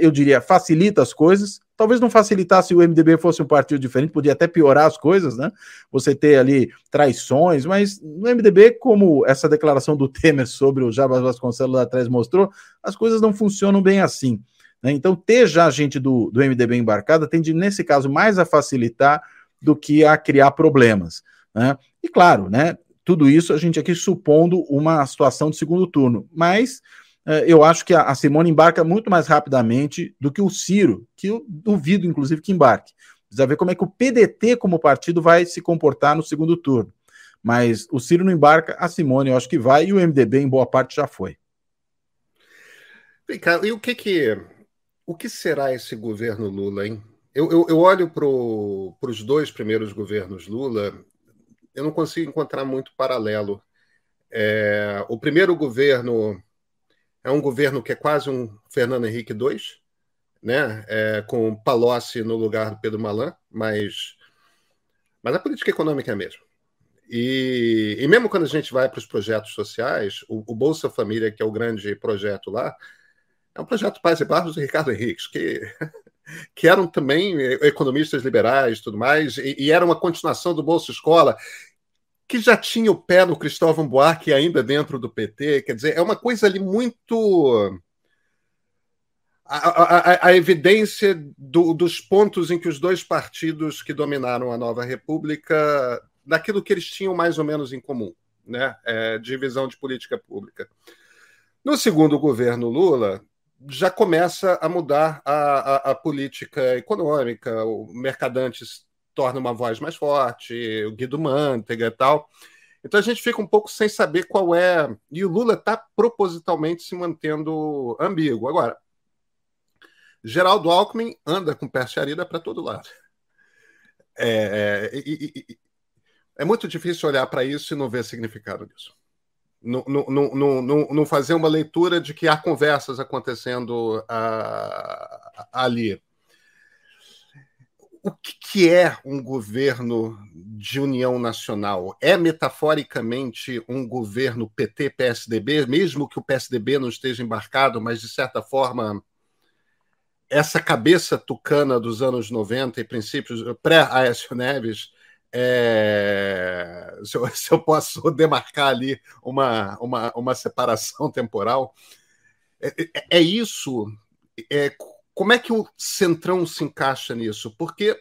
eu diria, facilita as coisas. Talvez não facilitasse se o MDB fosse um partido diferente, podia até piorar as coisas, né? Você ter ali traições, mas no MDB, como essa declaração do Temer sobre o Jabas Vasconcelos lá atrás mostrou, as coisas não funcionam bem assim. Né? Então, ter já gente do, do MDB embarcada tende, nesse caso, mais a facilitar do que a criar problemas. Né? E claro, né, tudo isso a gente aqui supondo uma situação de segundo turno, mas eu acho que a, a, Simone embarca muito mais rapidamente do que o Ciro, que eu duvido, inclusive, que embarque. Precisa ver como é que o PDT, como partido, vai se comportar no segundo turno. Mas o Ciro não embarca, a Simone eu acho que vai, e o MDB, em boa parte, já foi. Vem cá, e o que que. O que será esse governo Lula, hein? Eu, eu, eu olho para os dois primeiros governos Lula, eu não consigo encontrar muito paralelo. É, o primeiro governo é um governo que é quase um Fernando Henrique II, né? É, com Palocci no lugar do Pedro Malan, mas, mas a política econômica é a mesma. E, e mesmo quando a gente vai para os projetos sociais, o, o, Bolsa Família, que é o grande projeto lá, é um projeto Paz e Barros do Ricardo Henriques, que que eram também economistas liberais tudo mais, e, e, era uma continuação do Bolsa Escola, que já tinha o pé no Cristóvão Buarque ainda dentro do PT. Quer dizer, é uma coisa ali muito. A, a, a evidência do, dos pontos em que os dois partidos que dominaram a nova República, daquilo que eles tinham mais ou menos em comum, né? É, divisão de política pública. No segundo governo Lula, já começa a mudar a, a, a, política econômica, o Mercadantes torna uma voz mais forte, o Guido Mantega e tal. Então a gente fica um pouco sem saber qual é. E o Lula está propositalmente se mantendo ambíguo. Agora, Geraldo Alckmin anda com persiarida para todo lado. É, é, é muito difícil olhar para isso e não ver significado nisso não, não, não, não, fazer uma leitura de que há conversas acontecendo uh, ali. O que, é um governo de união nacional? É metaforicamente um governo PT-PSDB, mesmo que o PSDB não esteja embarcado, mas de certa forma essa cabeça tucana dos anos 90 e princípios pré-Aécio Neves é, se, eu, se, eu, posso demarcar ali uma, uma, uma separação temporal. É, é, é isso. É, como é que o Centrão se encaixa nisso? Porque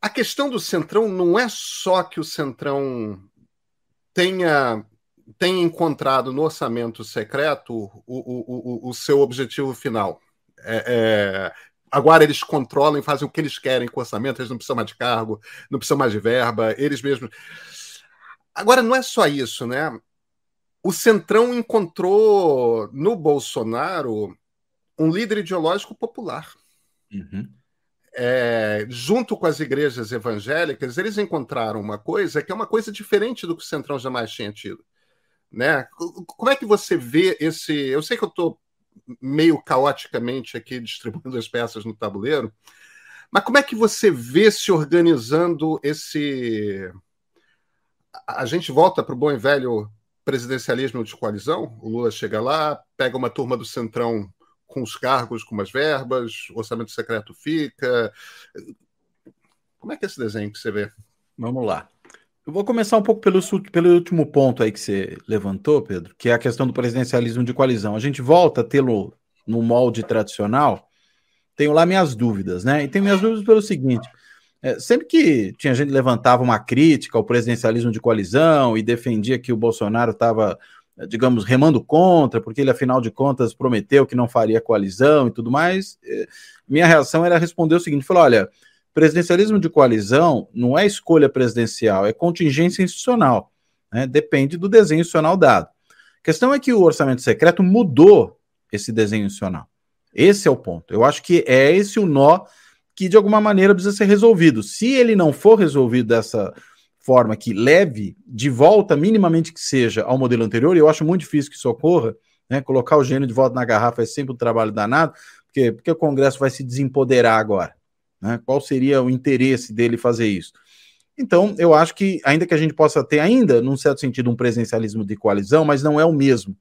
a questão do Centrão não é só que o Centrão tenha, tenha encontrado no orçamento secreto o, o, o, o seu objetivo final. É, é, agora eles controlam e fazem o que eles querem com o orçamento, eles não precisam mais de cargo, não precisam mais de verba, eles mesmos. Agora, não é só isso, né? O Centrão encontrou no Bolsonaro um líder ideológico popular. Uhum. É, junto com as igrejas evangélicas, eles encontraram uma coisa que é uma coisa diferente do que o Centrão jamais tinha tido. Né? Como é que você vê esse. Eu sei que eu estou meio caoticamente aqui distribuindo as peças no tabuleiro. Mas como é que você vê se organizando esse. A gente volta para o bom e velho presidencialismo de coalizão? O Lula chega lá, pega uma turma do Centrão com os cargos, com umas verbas, orçamento secreto fica. Como é que é esse desenho que você vê? Vamos lá. Eu vou começar um pouco pelo, pelo último ponto aí que você levantou, Pedro, que é a questão do presidencialismo de coalizão. A gente volta a tê-lo no molde tradicional. Tenho lá minhas dúvidas, né? E tenho minhas dúvidas pelo seguinte: é, sempre que tinha gente levantava uma crítica ao presidencialismo de coalizão e defendia que o Bolsonaro estava, digamos, remando contra, porque ele, afinal de contas, prometeu que não faria coalizão e tudo mais, é, minha reação era responder o seguinte: falou, olha Presidencialismo de coalizão não é escolha presidencial, é contingência institucional. Né? Depende do desenho institucional dado. A questão é que o orçamento secreto mudou esse desenho institucional. Esse é o ponto. Eu acho que é esse o nó que, de alguma maneira, precisa ser resolvido. Se ele não for resolvido dessa forma que leve de volta, minimamente que seja, ao modelo anterior, e eu acho muito difícil que isso ocorra, né? Colocar o gênio de volta na garrafa é sempre um trabalho danado, porque, porque o Congresso vai se desempoderar agora. Né? Qual seria o interesse dele fazer isso? Então, eu acho que, ainda que a gente possa ter, ainda, num certo sentido, um presencialismo de coalizão, mas não é o mesmo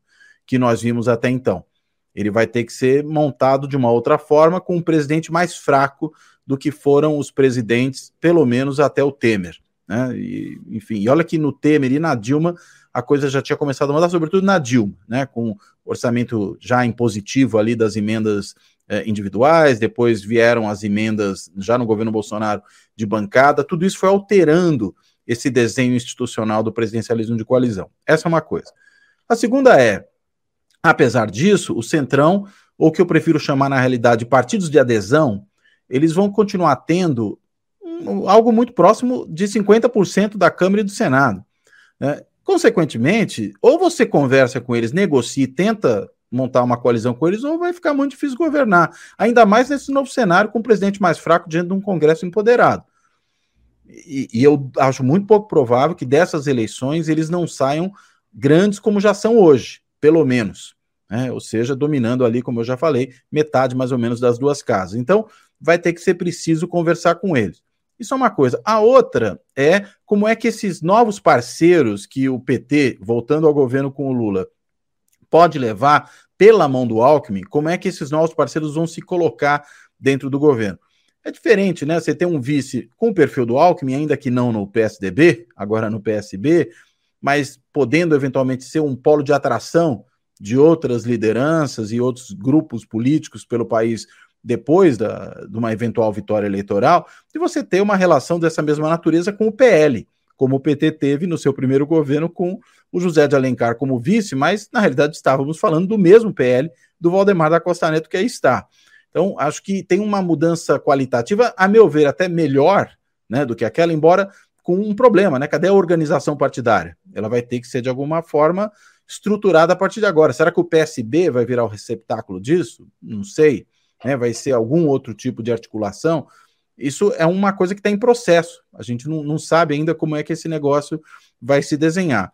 que nós vimos até então. Ele vai ter que ser montado de uma outra forma, com um presidente mais fraco do que foram os presidentes, pelo menos até o Temer. Né? E, enfim, e olha que no Temer e na Dilma a coisa já tinha começado a mudar, sobretudo na Dilma, né? com orçamento já impositivo ali das emendas eh, individuais, depois vieram as emendas já no governo Bolsonaro de bancada, tudo isso foi alterando esse desenho institucional do presidencialismo de coalizão. Essa é uma coisa. A segunda é, apesar disso, o Centrão, ou que eu prefiro chamar na realidade partidos de adesão, eles vão continuar tendo algo muito próximo de 50% da Câmara e do Senado. Né? Consequentemente, ou você conversa com eles, negocia e tenta montar uma coalizão com eles, ou vai ficar muito difícil governar. Ainda mais nesse novo cenário, com o presidente mais fraco diante de um Congresso empoderado. E, e, eu acho muito pouco provável que dessas eleições eles não saiam grandes como já são hoje, pelo menos. Né? Ou seja, dominando ali, como eu já falei, metade mais ou menos das duas casas. Então, vai ter que ser preciso conversar com eles. Isso é uma coisa. A outra é como é que esses novos parceiros que o PT, voltando ao governo com o Lula, pode levar pela mão do Alckmin, como é que esses novos parceiros vão se colocar dentro do governo. É diferente, né? Você tem um vice com o perfil do Alckmin, ainda que não no PSDB, agora no PSB, mas podendo eventualmente ser um polo de atração de outras lideranças e outros grupos políticos pelo país depois da, de uma eventual vitória eleitoral, de você ter uma relação dessa mesma natureza com o PL, como o PT teve no seu primeiro governo com o José de Alencar como vice, mas na realidade estávamos falando do mesmo PL do Valdemar da Costa Neto que aí está. Então, acho que tem uma mudança qualitativa, a meu ver, até melhor né, do que aquela, embora com um problema, né? Cadê a organização partidária? Ela vai ter que ser de alguma forma estruturada a partir de agora. Será que o PSB vai virar o receptáculo disso? Não sei. Né? Vai ser algum outro tipo de articulação? Isso é uma coisa que está em processo. A gente não, não sabe ainda como é que esse negócio vai se desenhar.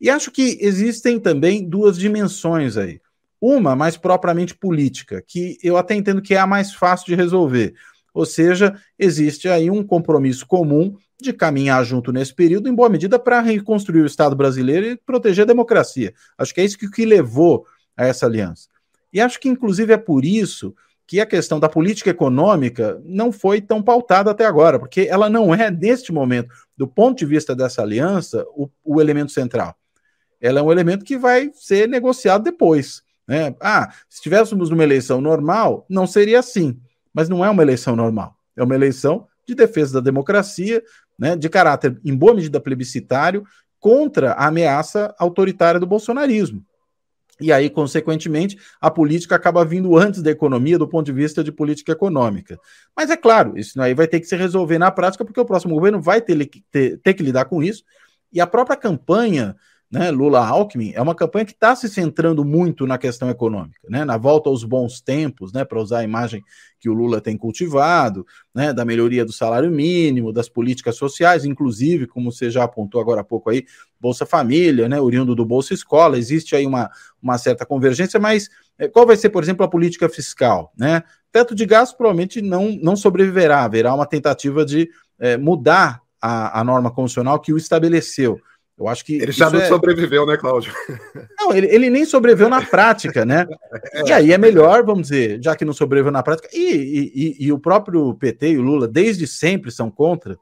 E acho que existem também duas dimensões aí. Uma mais propriamente política, que eu até entendo que é a mais fácil de resolver. Ou seja, existe aí um compromisso comum de caminhar junto nesse período, em boa medida, para reconstruir o Estado brasileiro e proteger a democracia. Acho que é isso que, que levou a essa aliança. E acho que, inclusive, é por isso que a questão da política econômica não foi tão pautada até agora, porque ela não é, neste momento, do ponto de vista dessa aliança, o, o elemento central ela é um elemento que vai ser negociado depois. Né? Ah, se estivéssemos numa eleição normal, não seria assim. Mas não é uma eleição normal. É uma eleição de defesa da democracia, né, de caráter, em boa medida, plebiscitário, contra a ameaça autoritária do bolsonarismo. E aí, consequentemente, a política acaba vindo antes da economia do ponto de vista de política econômica. Mas é claro, isso aí vai ter que se resolver na prática, porque o próximo governo vai ter, ter, ter que lidar com isso. E a própria campanha né, Lula-Alckmin, é uma campanha que está se centrando muito na questão econômica, né, na volta aos bons tempos, né, para usar a imagem que o Lula tem cultivado, né, da melhoria do salário mínimo, das políticas sociais, inclusive, como você já apontou agora há pouco aí, Bolsa Família, né, oriundo do Bolsa Escola, existe aí uma, uma certa convergência, mas é, qual vai ser, por exemplo, a política fiscal? Né? Teto de gastos provavelmente não, não sobreviverá, haverá uma tentativa de é, mudar a, a norma constitucional que o estabeleceu. Eu acho que. Ele já não é... sobreviveu, né, Cláudio? Não, ele, ele nem sobreviveu na prática, né? É. E aí é melhor, vamos dizer, já que não sobreviveu na prática, e, e, e o próprio PT e o Lula, desde sempre, são contra,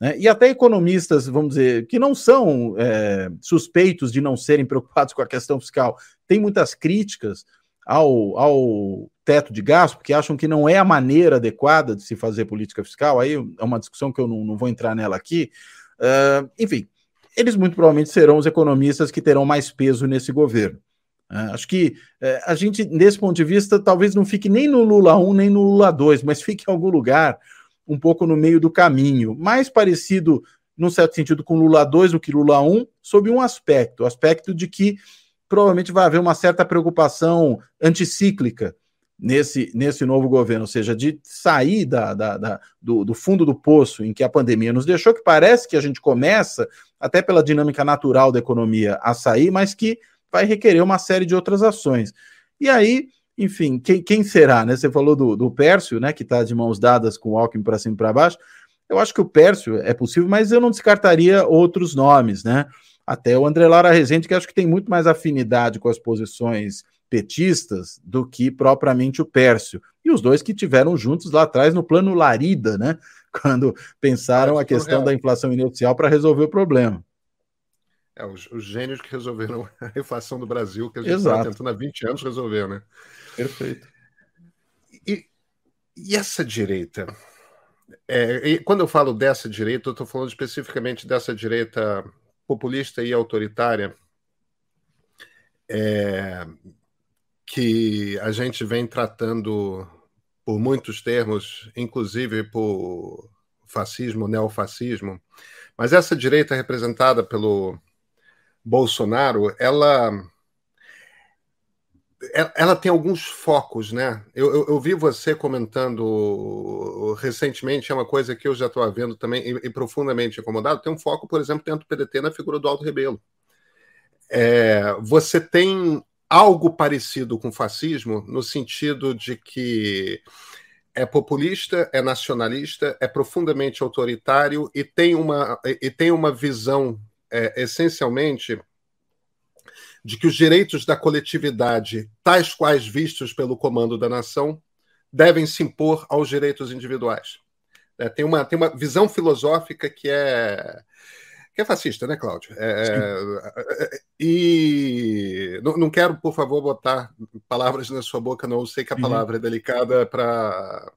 né? E até economistas, vamos dizer, que não são é, suspeitos de não serem preocupados com a questão fiscal, têm muitas críticas ao, ao teto de gasto, porque acham que não é a maneira adequada de se fazer política fiscal. Aí é uma discussão que eu não, não vou entrar nela aqui. Uh, enfim, eles muito provavelmente serão os economistas que terão mais peso nesse governo. É, acho que é, a gente, nesse ponto de vista, talvez não fique nem no Lula 1 nem no Lula 2, mas fique em algum lugar um pouco no meio do caminho, mais parecido, num certo sentido, com Lula 2 do que Lula 1, sob um aspecto, o aspecto de que provavelmente vai haver uma certa preocupação anticíclica nesse, nesse novo governo, ou seja, de sair da, da, da do, do, fundo do poço em que a pandemia nos deixou, que parece que a gente começa, até pela dinâmica natural da economia, a sair, mas que vai requerer uma série de outras ações. E aí, enfim, quem, quem será? Né? Você falou do, do Pércio, né, que está de mãos dadas com o Alckmin para cima e para baixo. Eu acho que o Pércio é possível, mas eu não descartaria outros nomes, né? Até o André Lara Rezende, que acho que tem muito mais afinidade com as posições petistas do que propriamente o Pércio. E os dois que tiveram juntos lá atrás no plano Larida, né? Quando pensaram a questão da inflação inicial para resolver o problema. É, os, os, gênios que resolveram a inflação do Brasil, que a gente está tentando há 20 anos resolver, né? Perfeito. E, e essa direita? É, e quando eu falo dessa direita, eu estou falando especificamente dessa direita populista e autoritária, é, que a gente vem tratando por muitos termos, inclusive por fascismo, neofascismo, mas essa direita representada pelo Bolsonaro, ela ela tem alguns focos, né? Eu, eu, eu, vi você comentando recentemente, é uma coisa que eu já estou vendo também e, e, profundamente incomodado. Tem um foco, por exemplo, dentro do PDT na figura do Alto Rebelo. É, você tem algo parecido com fascismo, no sentido de que é populista, é nacionalista, é profundamente autoritário e tem uma, e tem uma visão é, essencialmente de que os direitos da coletividade, tais quais vistos pelo comando da nação, devem se impor aos direitos individuais. É, tem, uma, tem uma visão filosófica que é que é fascista, né, Cláudio? É, é, é, e não, não, quero, por favor, botar palavras na sua boca, não. Eu sei que a uhum. palavra uhum. é delicada para.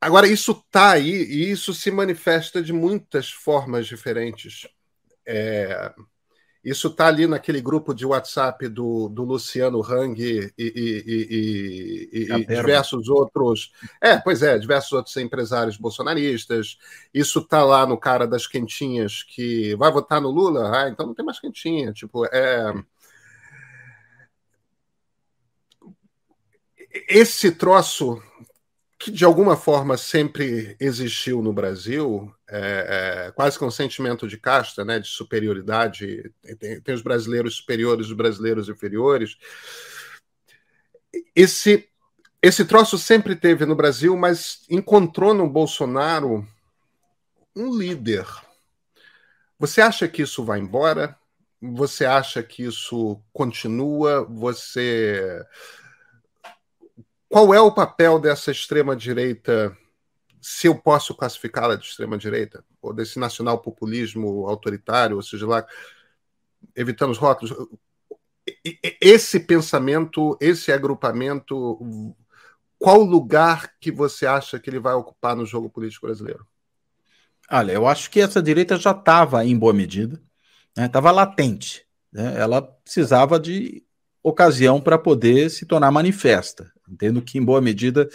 Agora, isso está aí e isso se manifesta de muitas formas diferentes. É, isso está ali naquele grupo de WhatsApp do, do Luciano Hang e, e, e, e diversos outros. É, pois é, diversos outros empresários bolsonaristas. Isso está lá no cara das quentinhas que vai votar no Lula? Ah, então não tem mais quentinha. Tipo, é. Esse troço que de alguma forma sempre existiu no Brasil, é, é, quase que um sentimento de casta, né, de superioridade. Tem, tem, os brasileiros superiores, os brasileiros inferiores. Esse, esse troço sempre teve no Brasil, mas encontrou no Bolsonaro um líder. Você acha que isso vai embora? Você acha que isso continua? Você qual é o papel dessa extrema-direita, se eu posso classificá-la de extrema-direita, ou desse nacional-populismo autoritário, ou seja lá, evitando os rótulos? Esse pensamento, esse agrupamento, qual lugar que você acha que ele vai ocupar no jogo político brasileiro? Olha, eu acho que essa direita já estava em boa medida, estava né? latente. Né? Ela precisava de ocasião para poder se tornar manifesta. Entendo que, em boa medida,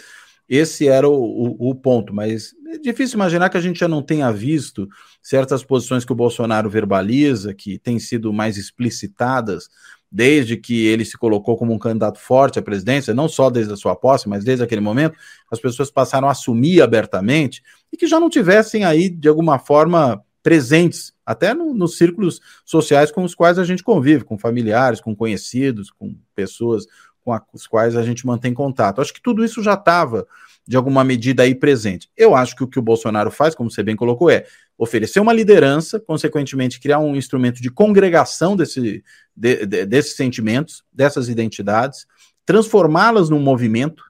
esse era o, o, o, ponto, mas é difícil imaginar que a gente já não tenha visto certas posições que o Bolsonaro verbaliza, que têm sido mais explicitadas desde que ele se colocou como um candidato forte à presidência, não só desde a sua posse, mas desde aquele momento, as pessoas passaram a assumir abertamente e que já não tivessem aí, de alguma forma, presentes, até no, nos círculos sociais com os quais a gente convive, com familiares, com conhecidos, com pessoas com as quais a gente mantém contato. Acho que tudo isso já estava, de alguma medida, aí presente. Eu acho que o que o Bolsonaro faz, como você bem colocou, é oferecer uma liderança, consequentemente, criar um instrumento de congregação desse, de, de, desses sentimentos, dessas identidades, transformá-las num movimento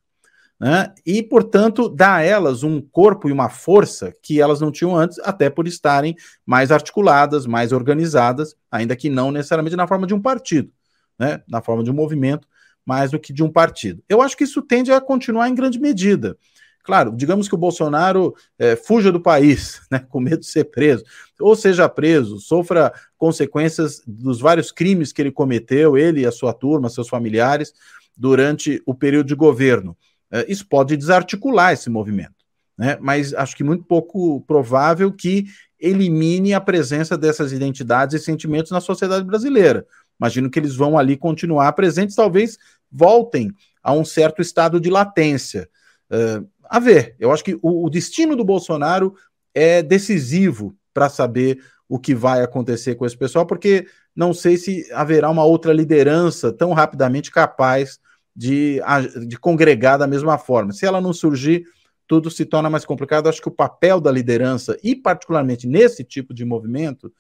né? e, portanto, dar a elas um corpo e uma força que elas não tinham antes, até por estarem mais articuladas, mais organizadas, ainda que não necessariamente na forma de um partido, né? na forma de um movimento, mais do que de um partido. Eu acho que isso tende a continuar em grande medida. Claro, digamos que o Bolsonaro é, fuja do país, né, com medo de ser preso, ou seja preso, sofra consequências dos vários crimes que ele cometeu, ele e a sua turma, seus familiares, durante o período de governo. É, isso pode desarticular esse movimento, né? mas acho que muito pouco provável que elimine a presença dessas identidades e sentimentos na sociedade brasileira. Imagino que eles vão ali continuar presentes, talvez voltem a um certo estado de latência. Uh, a ver, eu acho que o, o destino do Bolsonaro é decisivo para saber o que vai acontecer com esse pessoal, porque não sei se haverá uma outra liderança tão rapidamente capaz de, de congregar da mesma forma. Se ela não surgir, tudo se torna mais complicado. Acho que o papel da liderança, e particularmente nesse tipo de movimento,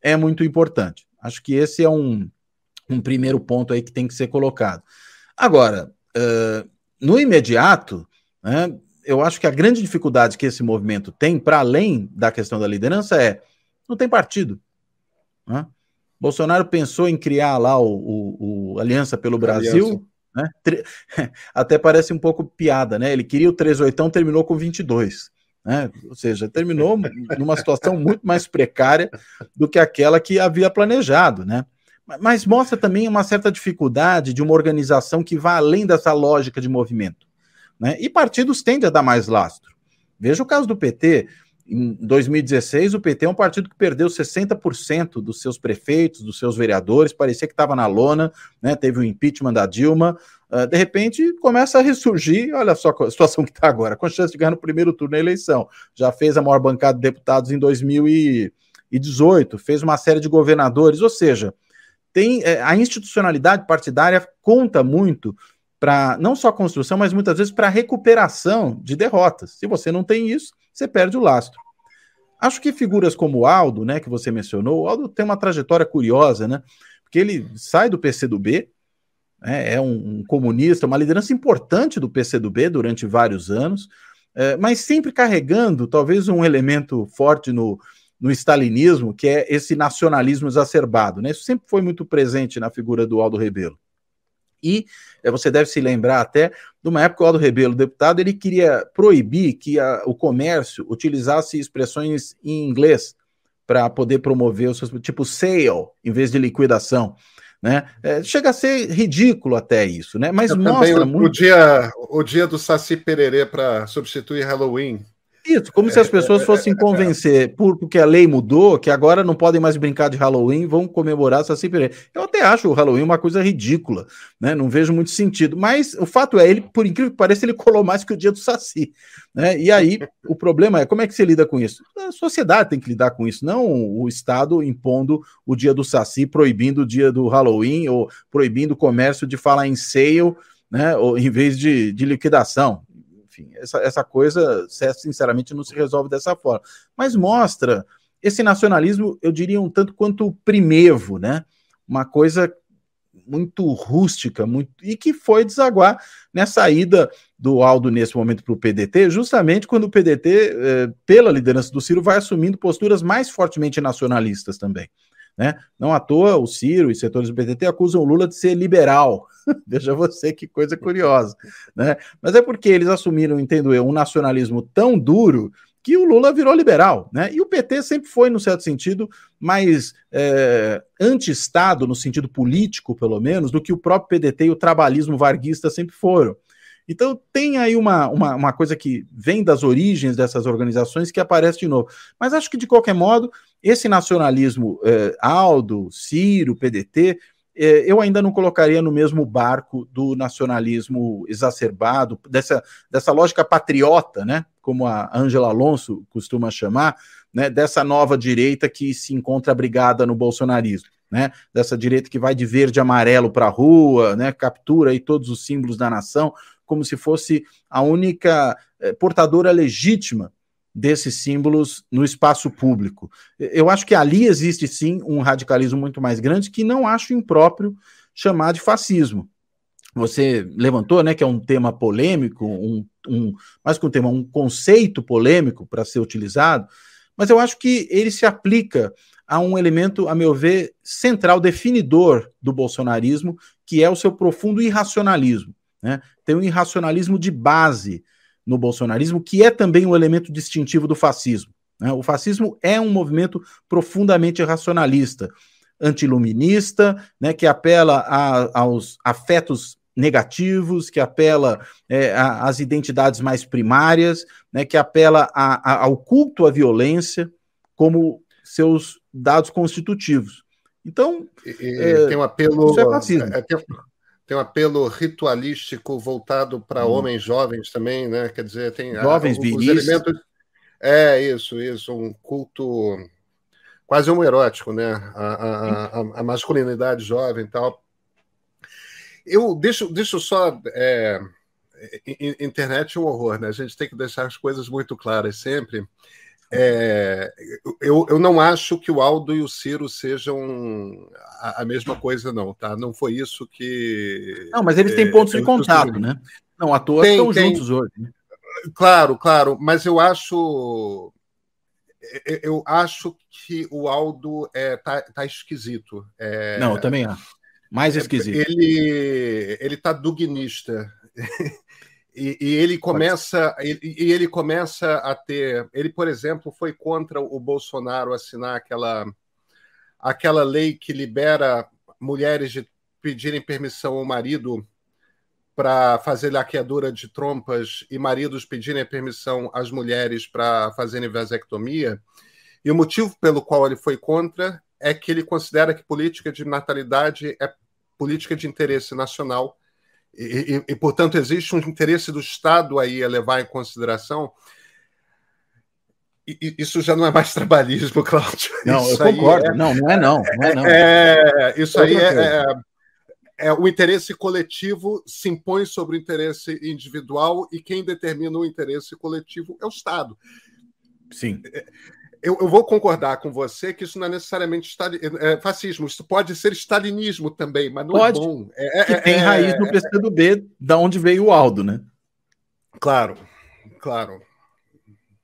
é muito importante. Acho que esse é um, um primeiro ponto aí que tem que ser colocado. Agora, uh, no imediato, né, eu acho que a grande dificuldade que esse movimento tem, para além da questão da liderança, é não tem partido. Né? Bolsonaro pensou em criar lá o, o, o Aliança pelo Brasil. Né? Até parece um pouco piada, né? Ele queria o 38, terminou com 22. Né? Ou seja, terminou numa situação muito mais precária do que aquela que havia planejado, né? Mas mostra também uma certa dificuldade de uma organização que vá além dessa lógica de movimento. Né? E partidos tendem a dar mais lastro. Veja o caso do PT. Em 2016, o PT é um partido que perdeu 60% dos seus prefeitos, dos seus vereadores, parecia que estava na lona, né? teve o impeachment da Dilma. Uh, de repente, começa a ressurgir. Olha só a situação que está agora, com chance de ganhar no primeiro turno da eleição. Já fez a maior bancada de deputados em 2018, fez uma série de governadores, ou seja, tem é, a institucionalidade partidária conta muito para não só a construção, mas muitas vezes para a recuperação de derrotas. Se você não tem isso, você perde o lastro. Acho que figuras como o Aldo, né, que você mencionou, o Aldo tem uma trajetória curiosa, né? Porque ele sai do PCdoB, né, é um, um comunista, uma liderança importante do PCdoB durante vários anos, é, mas sempre carregando talvez um elemento forte no, no stalinismo, que é esse nacionalismo exacerbado. Né? Isso sempre foi muito presente na figura do Aldo Rebelo. E é, você deve se lembrar até de uma época o Aldo Rebelo, deputado, ele queria proibir que a, o comércio utilizasse expressões em inglês para poder promover os seus tipo sale em vez de liquidação. Né? É, chega a ser ridículo até isso, né? Mas Eu mostra o, muito. O dia, o dia do Saci Pererê para substituir Halloween isso, como se as pessoas fossem convencer, por, porque a lei mudou, que agora não podem mais brincar de Halloween, vão comemorar Saci Pereira. Eu até acho o Halloween uma coisa ridícula, né? Não vejo muito sentido. Mas o fato é, ele, por incrível que pareça, ele colou mais que o dia do Saci. Né? E aí, o problema é como é que você lida com isso? A sociedade tem que lidar com isso, não o Estado impondo o dia do Saci, proibindo o dia do Halloween, ou proibindo o comércio de falar em sale, né? Ou, em vez de, de liquidação enfim, essa, essa coisa, sinceramente, não se resolve dessa forma. Mas mostra esse nacionalismo, eu diria, um tanto quanto primevo, né? Uma coisa muito rústica, muito e que foi desaguar nessa ida do Aldo nesse momento para o PDT, justamente quando o PDT, eh, pela liderança do Ciro, vai assumindo posturas mais fortemente nacionalistas também. Né? Não à toa, o Ciro e setores do PDT acusam o Lula de ser liberal. Veja você que coisa curiosa. Né? Mas é porque eles assumiram, entendo eu, um nacionalismo tão duro que o Lula virou liberal. Né? E o PT sempre foi, no certo sentido, mais é, anti-Estado, no sentido político, pelo menos, do que o próprio PDT e o trabalhismo varguista sempre foram. Então tem aí uma, uma, uma, coisa que vem das origens dessas organizações que aparece de novo. Mas acho que, de qualquer modo, esse nacionalismo eh, Aldo, Ciro, PDT, eh, eu ainda não colocaria no mesmo barco do nacionalismo exacerbado, dessa, dessa lógica patriota, né? Como a Angela Alonso costuma chamar, né? Dessa nova direita que se encontra abrigada no bolsonarismo. Né, dessa direita que vai de verde e amarelo para a rua, né, captura aí todos os símbolos da nação, como se fosse a única eh, portadora legítima desses símbolos no espaço público. Eu acho que ali existe sim um radicalismo muito mais grande que não acho impróprio chamar de fascismo. Você levantou, né, que é um tema polêmico, um, um mais que um tema, um conceito polêmico para ser utilizado, mas eu acho que ele se aplica a um elemento, a meu ver, central, definidor do bolsonarismo, que é o seu profundo irracionalismo. Né? Tem um irracionalismo de base no bolsonarismo, que é também um elemento distintivo do fascismo. Né? O fascismo é um movimento profundamente racionalista, antiluminista, né, que apela a, aos afetos negativos, que apela é, às identidades mais primárias, né, que apela a, a, ao culto à violência como seus dados constitutivos. Então, e, é, tem um apelo. Isso é fascismo. É, tem, tem um apelo ritualístico voltado para hum. homens jovens também, né? Quer dizer, tem jovens a, os elementos. É isso, isso, um culto quase homoerótico, né? A, a, a, a masculinidade jovem e tal. Eu deixo, deixo só. É, internet é um horror, né? A gente tem que deixar as coisas muito claras sempre. É, eu, eu não acho que o Aldo e o Ciro sejam a, a, mesma coisa, não, tá? Não foi isso que. Não, mas eles têm pontos é, de contato, né? Não, à toa tem, estão tem, juntos hoje. Né? Claro, claro, mas eu acho. Eu acho que o Aldo é, tá, tá esquisito. É, não, eu também acho. Mais esquisito. Ele, ele tá dugnista. E, e, ele começa e, e, ele começa a ter ele por exemplo foi contra o Bolsonaro assinar aquela aquela lei que libera mulheres de pedirem permissão ao marido para fazer laqueadura de trompas e maridos pedirem permissão às mulheres para fazerem vasectomia. E o motivo pelo qual ele foi contra é que ele considera que política de natalidade é política de interesse nacional e, e, e, portanto, existe um interesse do Estado aí a levar em consideração. E, isso já não é mais trabalhismo, Cláudio. Não, isso eu concordo. É, não, não é não. não, é, não. É, isso aí é, é, é, o interesse coletivo se impõe sobre o interesse individual e quem determina o interesse coletivo é o Estado. Sim. É, eu, eu, vou concordar com você que isso não é necessariamente é, é, fascismo, isso pode ser stalinismo também, mas não é pode, é bom. É, que tem raiz no PCdoB, da onde veio o Aldo, né? Claro, claro.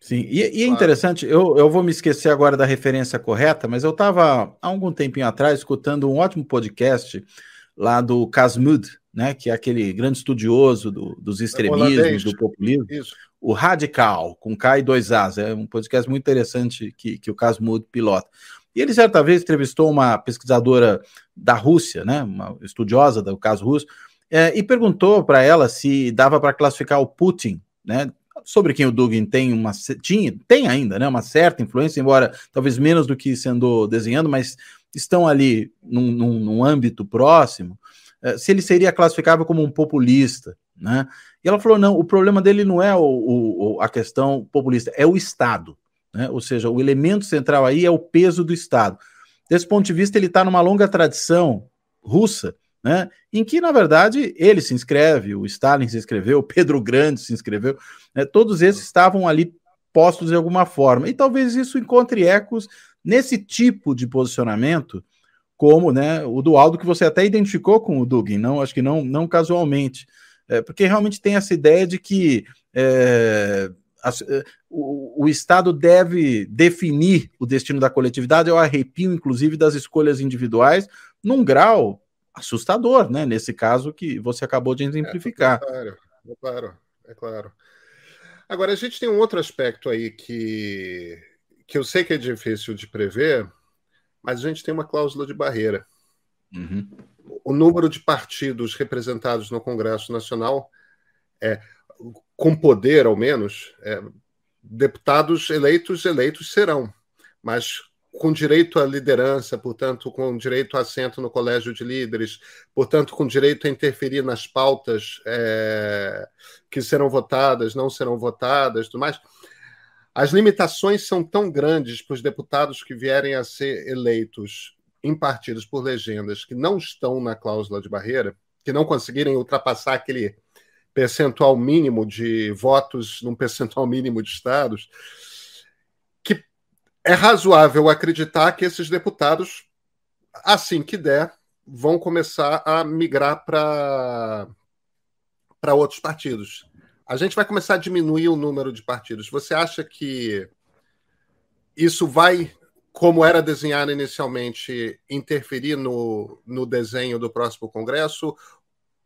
Sim, e, e é interessante, eu, eu vou me esquecer agora da referência correta, mas eu estava há algum tempinho atrás escutando um ótimo podcast lá do Casmud, né, que é aquele grande estudioso do, dos extremismos, do populismo. Isso o Radical, com K e dois As. É um podcast muito interessante que, que o Caso Mudo pilota. E ele, certa vez, entrevistou uma pesquisadora da Rússia, né, uma estudiosa do caso russo, é, e perguntou para ela se dava para classificar o Putin, né, sobre quem o Dugin tem uma tinha, tem ainda, né, uma certa influência, embora talvez menos do que se andou desenhando, mas estão ali num, num, num âmbito próximo, é, se ele seria classificável como um populista, né? E ela falou: não, o problema dele não é o, o, a questão populista, é o Estado. Né? Ou seja, o elemento central aí é o peso do Estado. Desse ponto de vista, ele está numa longa tradição russa, né? em que, na verdade, ele se inscreve, o Stalin se inscreveu, o Pedro Grande se inscreveu, né? todos esses estavam ali postos de alguma forma. E talvez isso encontre ecos nesse tipo de posicionamento, como né, o do Aldo, que você até identificou com o Dugin, não, acho que não, não casualmente é, porque realmente tem essa ideia de que é, a, é, o, o, Estado deve definir o destino da coletividade, é o arrepio, inclusive, das escolhas individuais, num grau assustador, né? Nesse caso que você acabou de exemplificar. É, claro, é claro, é claro. Agora, a gente tem um outro aspecto aí que, que eu sei que é difícil de prever, mas a gente tem uma cláusula de barreira. Uhum o número de partidos representados no Congresso Nacional, é, com poder ao menos, é, deputados eleitos, eleitos serão, mas com direito à liderança, portanto, com direito a assento no colégio de líderes, portanto, com direito a interferir nas pautas é, que serão votadas, não serão votadas, tudo mais. As limitações são tão grandes para os deputados que vierem a ser eleitos em partidos por legendas que não estão na cláusula de barreira, que não conseguirem ultrapassar aquele percentual mínimo de votos num percentual mínimo de estados, que é razoável acreditar que esses deputados, assim que der, vão começar a migrar para para outros partidos. A gente vai começar a diminuir o número de partidos. Você acha que isso vai como era desenhado inicialmente, interferir no, no desenho do próximo Congresso?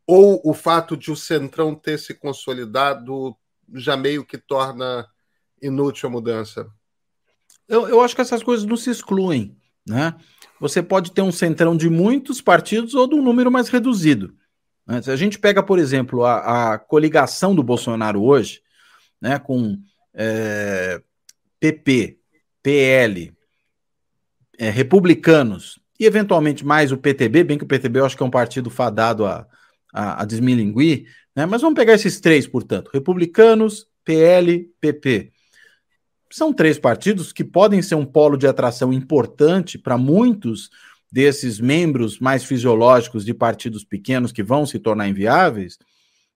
Ou o fato de o Centrão ter se consolidado já meio que torna inútil a mudança? Eu, eu acho que essas coisas não se excluem. Né? Você pode ter um centrão de muitos partidos ou de um número mais reduzido. Né? Se a gente pega, por exemplo, a, a coligação do Bolsonaro hoje, né, com é, PP, PL, é, republicanos e eventualmente mais o PTB, bem que o PTB eu acho que é um partido fadado a, a, a desmilinguir, né? mas vamos pegar esses três, portanto: republicanos, PL, PP. São três partidos que podem ser um polo de atração importante para muitos desses membros mais fisiológicos de partidos pequenos que vão se tornar inviáveis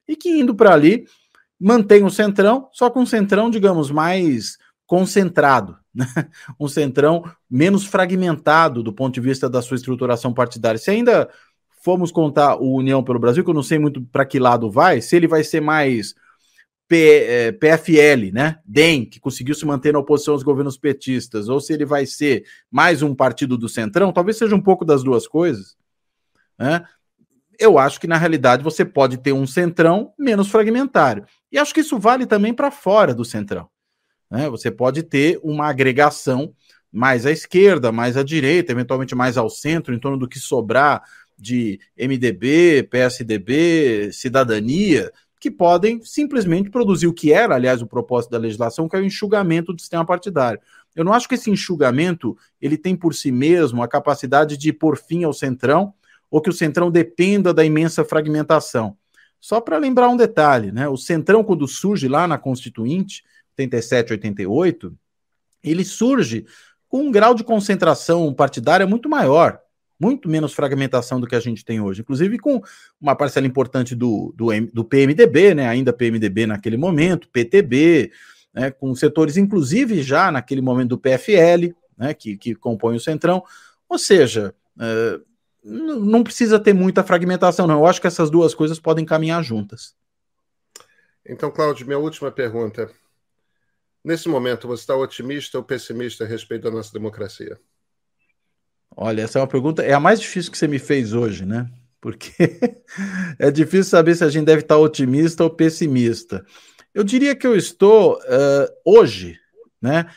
e que indo para ali mantém o centrão, só com um centrão, digamos, mais concentrado? Um centrão menos fragmentado do ponto de vista da sua estruturação partidária. Se ainda formos contar o União pelo Brasil, que eu não sei muito para que lado vai, se ele vai ser mais P, PFL, né? DEM, que conseguiu se manter na oposição aos governos petistas, ou se ele vai ser mais um partido do Centrão, talvez seja um pouco das duas coisas. Né? Eu acho que na realidade você pode ter um Centrão menos fragmentário. E acho que isso vale também para fora do Centrão. Né? Você pode ter uma agregação mais à esquerda, mais à direita, eventualmente mais ao centro, em torno do que sobrar de MDB, PSDB, cidadania, que podem simplesmente produzir o que era, aliás, o propósito da legislação, que é o enxugamento do sistema partidário. Eu não acho que esse enxugamento ele tem por si mesmo a capacidade de pôr fim ao centrão ou que o centrão dependa da imensa fragmentação. Só para lembrar um detalhe, né? O centrão quando surge lá na Constituinte, 87, 88, ele surge com um grau de concentração partidária muito maior muito menos fragmentação do que a gente tem hoje, inclusive com uma parcela importante do, do, do PMDB, né, ainda PMDB naquele momento, PTB, né, com setores, inclusive já naquele momento do PFL, né, que, que compõe o Centrão, ou seja, é, não precisa ter muita fragmentação, não. Eu acho que essas duas coisas podem caminhar juntas. Então, Cláudio, minha última pergunta. Nesse momento, você está otimista ou pessimista a respeito da nossa democracia? Olha, essa é uma pergunta, é a mais difícil que você me fez hoje, né? Porque é difícil saber se a gente deve estar otimista ou pessimista. Eu diria que eu estou uh, hoje, né,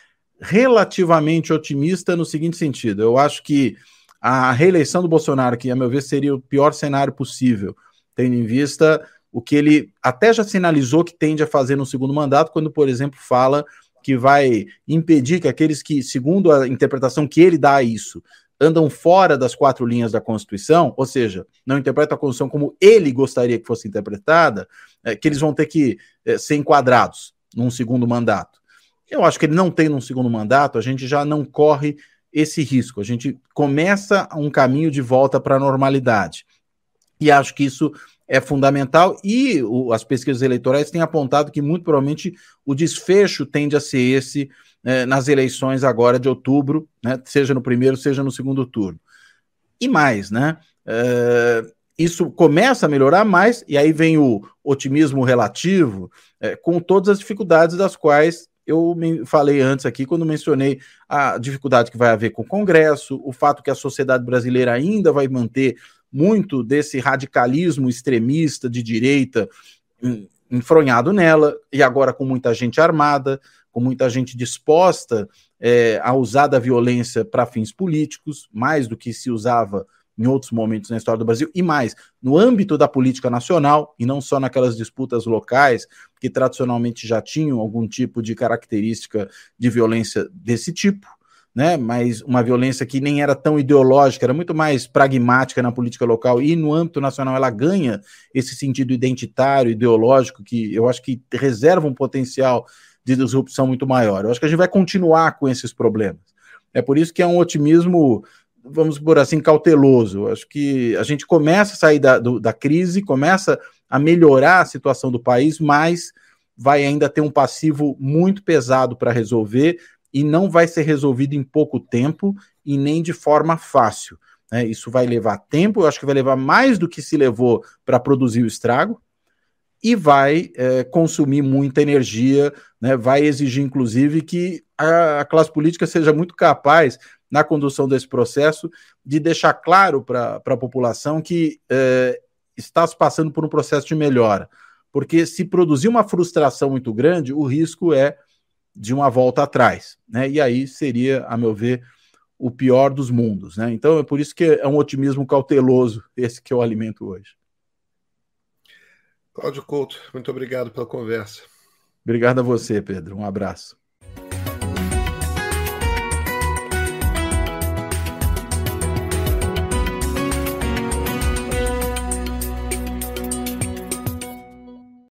relativamente otimista no seguinte sentido. Eu acho que a reeleição do Bolsonaro, que a meu ver seria o pior cenário possível, tendo em vista o que ele até já sinalizou que tende a fazer no segundo mandato, quando, por exemplo, fala que vai impedir que aqueles que, segundo a interpretação que ele dá a isso, andam fora das quatro linhas da Constituição, ou seja, não interpretam a Constituição como ele gostaria que fosse interpretada, é, que eles vão ter que é, ser enquadrados num segundo mandato. Eu acho que ele não tem num segundo mandato, a gente já não corre esse risco, a gente começa um caminho de volta para a normalidade. E acho que isso é fundamental e o, as pesquisas eleitorais têm apontado que muito provavelmente o desfecho tende a ser esse é, nas eleições agora de outubro, né, seja no primeiro, seja no segundo turno. E mais, né? É, isso começa a melhorar mais, e aí vem o otimismo relativo, é, com todas as dificuldades das quais eu falei antes aqui, quando mencionei a dificuldade que vai haver com o Congresso, o fato que a sociedade brasileira ainda vai manter muito desse radicalismo extremista de direita enfronhado nela, e agora com muita gente armada, com muita gente disposta é, a usar da violência para fins políticos, mais do que se usava em outros momentos na história do Brasil, e mais, no âmbito da política nacional, e não só naquelas disputas locais, que tradicionalmente já tinham algum tipo de característica de violência desse tipo, né? Mas uma violência que nem era tão ideológica, era muito mais pragmática na política local, e no âmbito nacional ela ganha esse sentido identitário, ideológico, que eu acho que reserva um potencial de disrupção muito maior. Eu acho que a gente vai continuar com esses problemas. É por isso que é um otimismo, vamos por assim, cauteloso. Eu acho que a gente começa a sair da, do, da crise, começa a melhorar a situação do país, mas vai ainda ter um passivo muito pesado para resolver e não vai ser resolvido em pouco tempo e nem de forma fácil. Né? Isso vai levar tempo, eu acho que vai levar mais do que se levou para produzir o estrago e vai é, consumir muita energia, né, vai exigir, inclusive, que a, a, classe política seja muito capaz, na condução desse processo, de deixar claro para a população que é, está se passando por um processo de melhora. Porque se produzir uma frustração muito grande, o risco é de uma volta atrás. Né? E aí seria, a meu ver, o pior dos mundos. Né? Então é por isso que é um otimismo cauteloso esse que eu alimento hoje. Cláudio Couto, muito obrigado pela conversa. Obrigado a você, Pedro. Um abraço.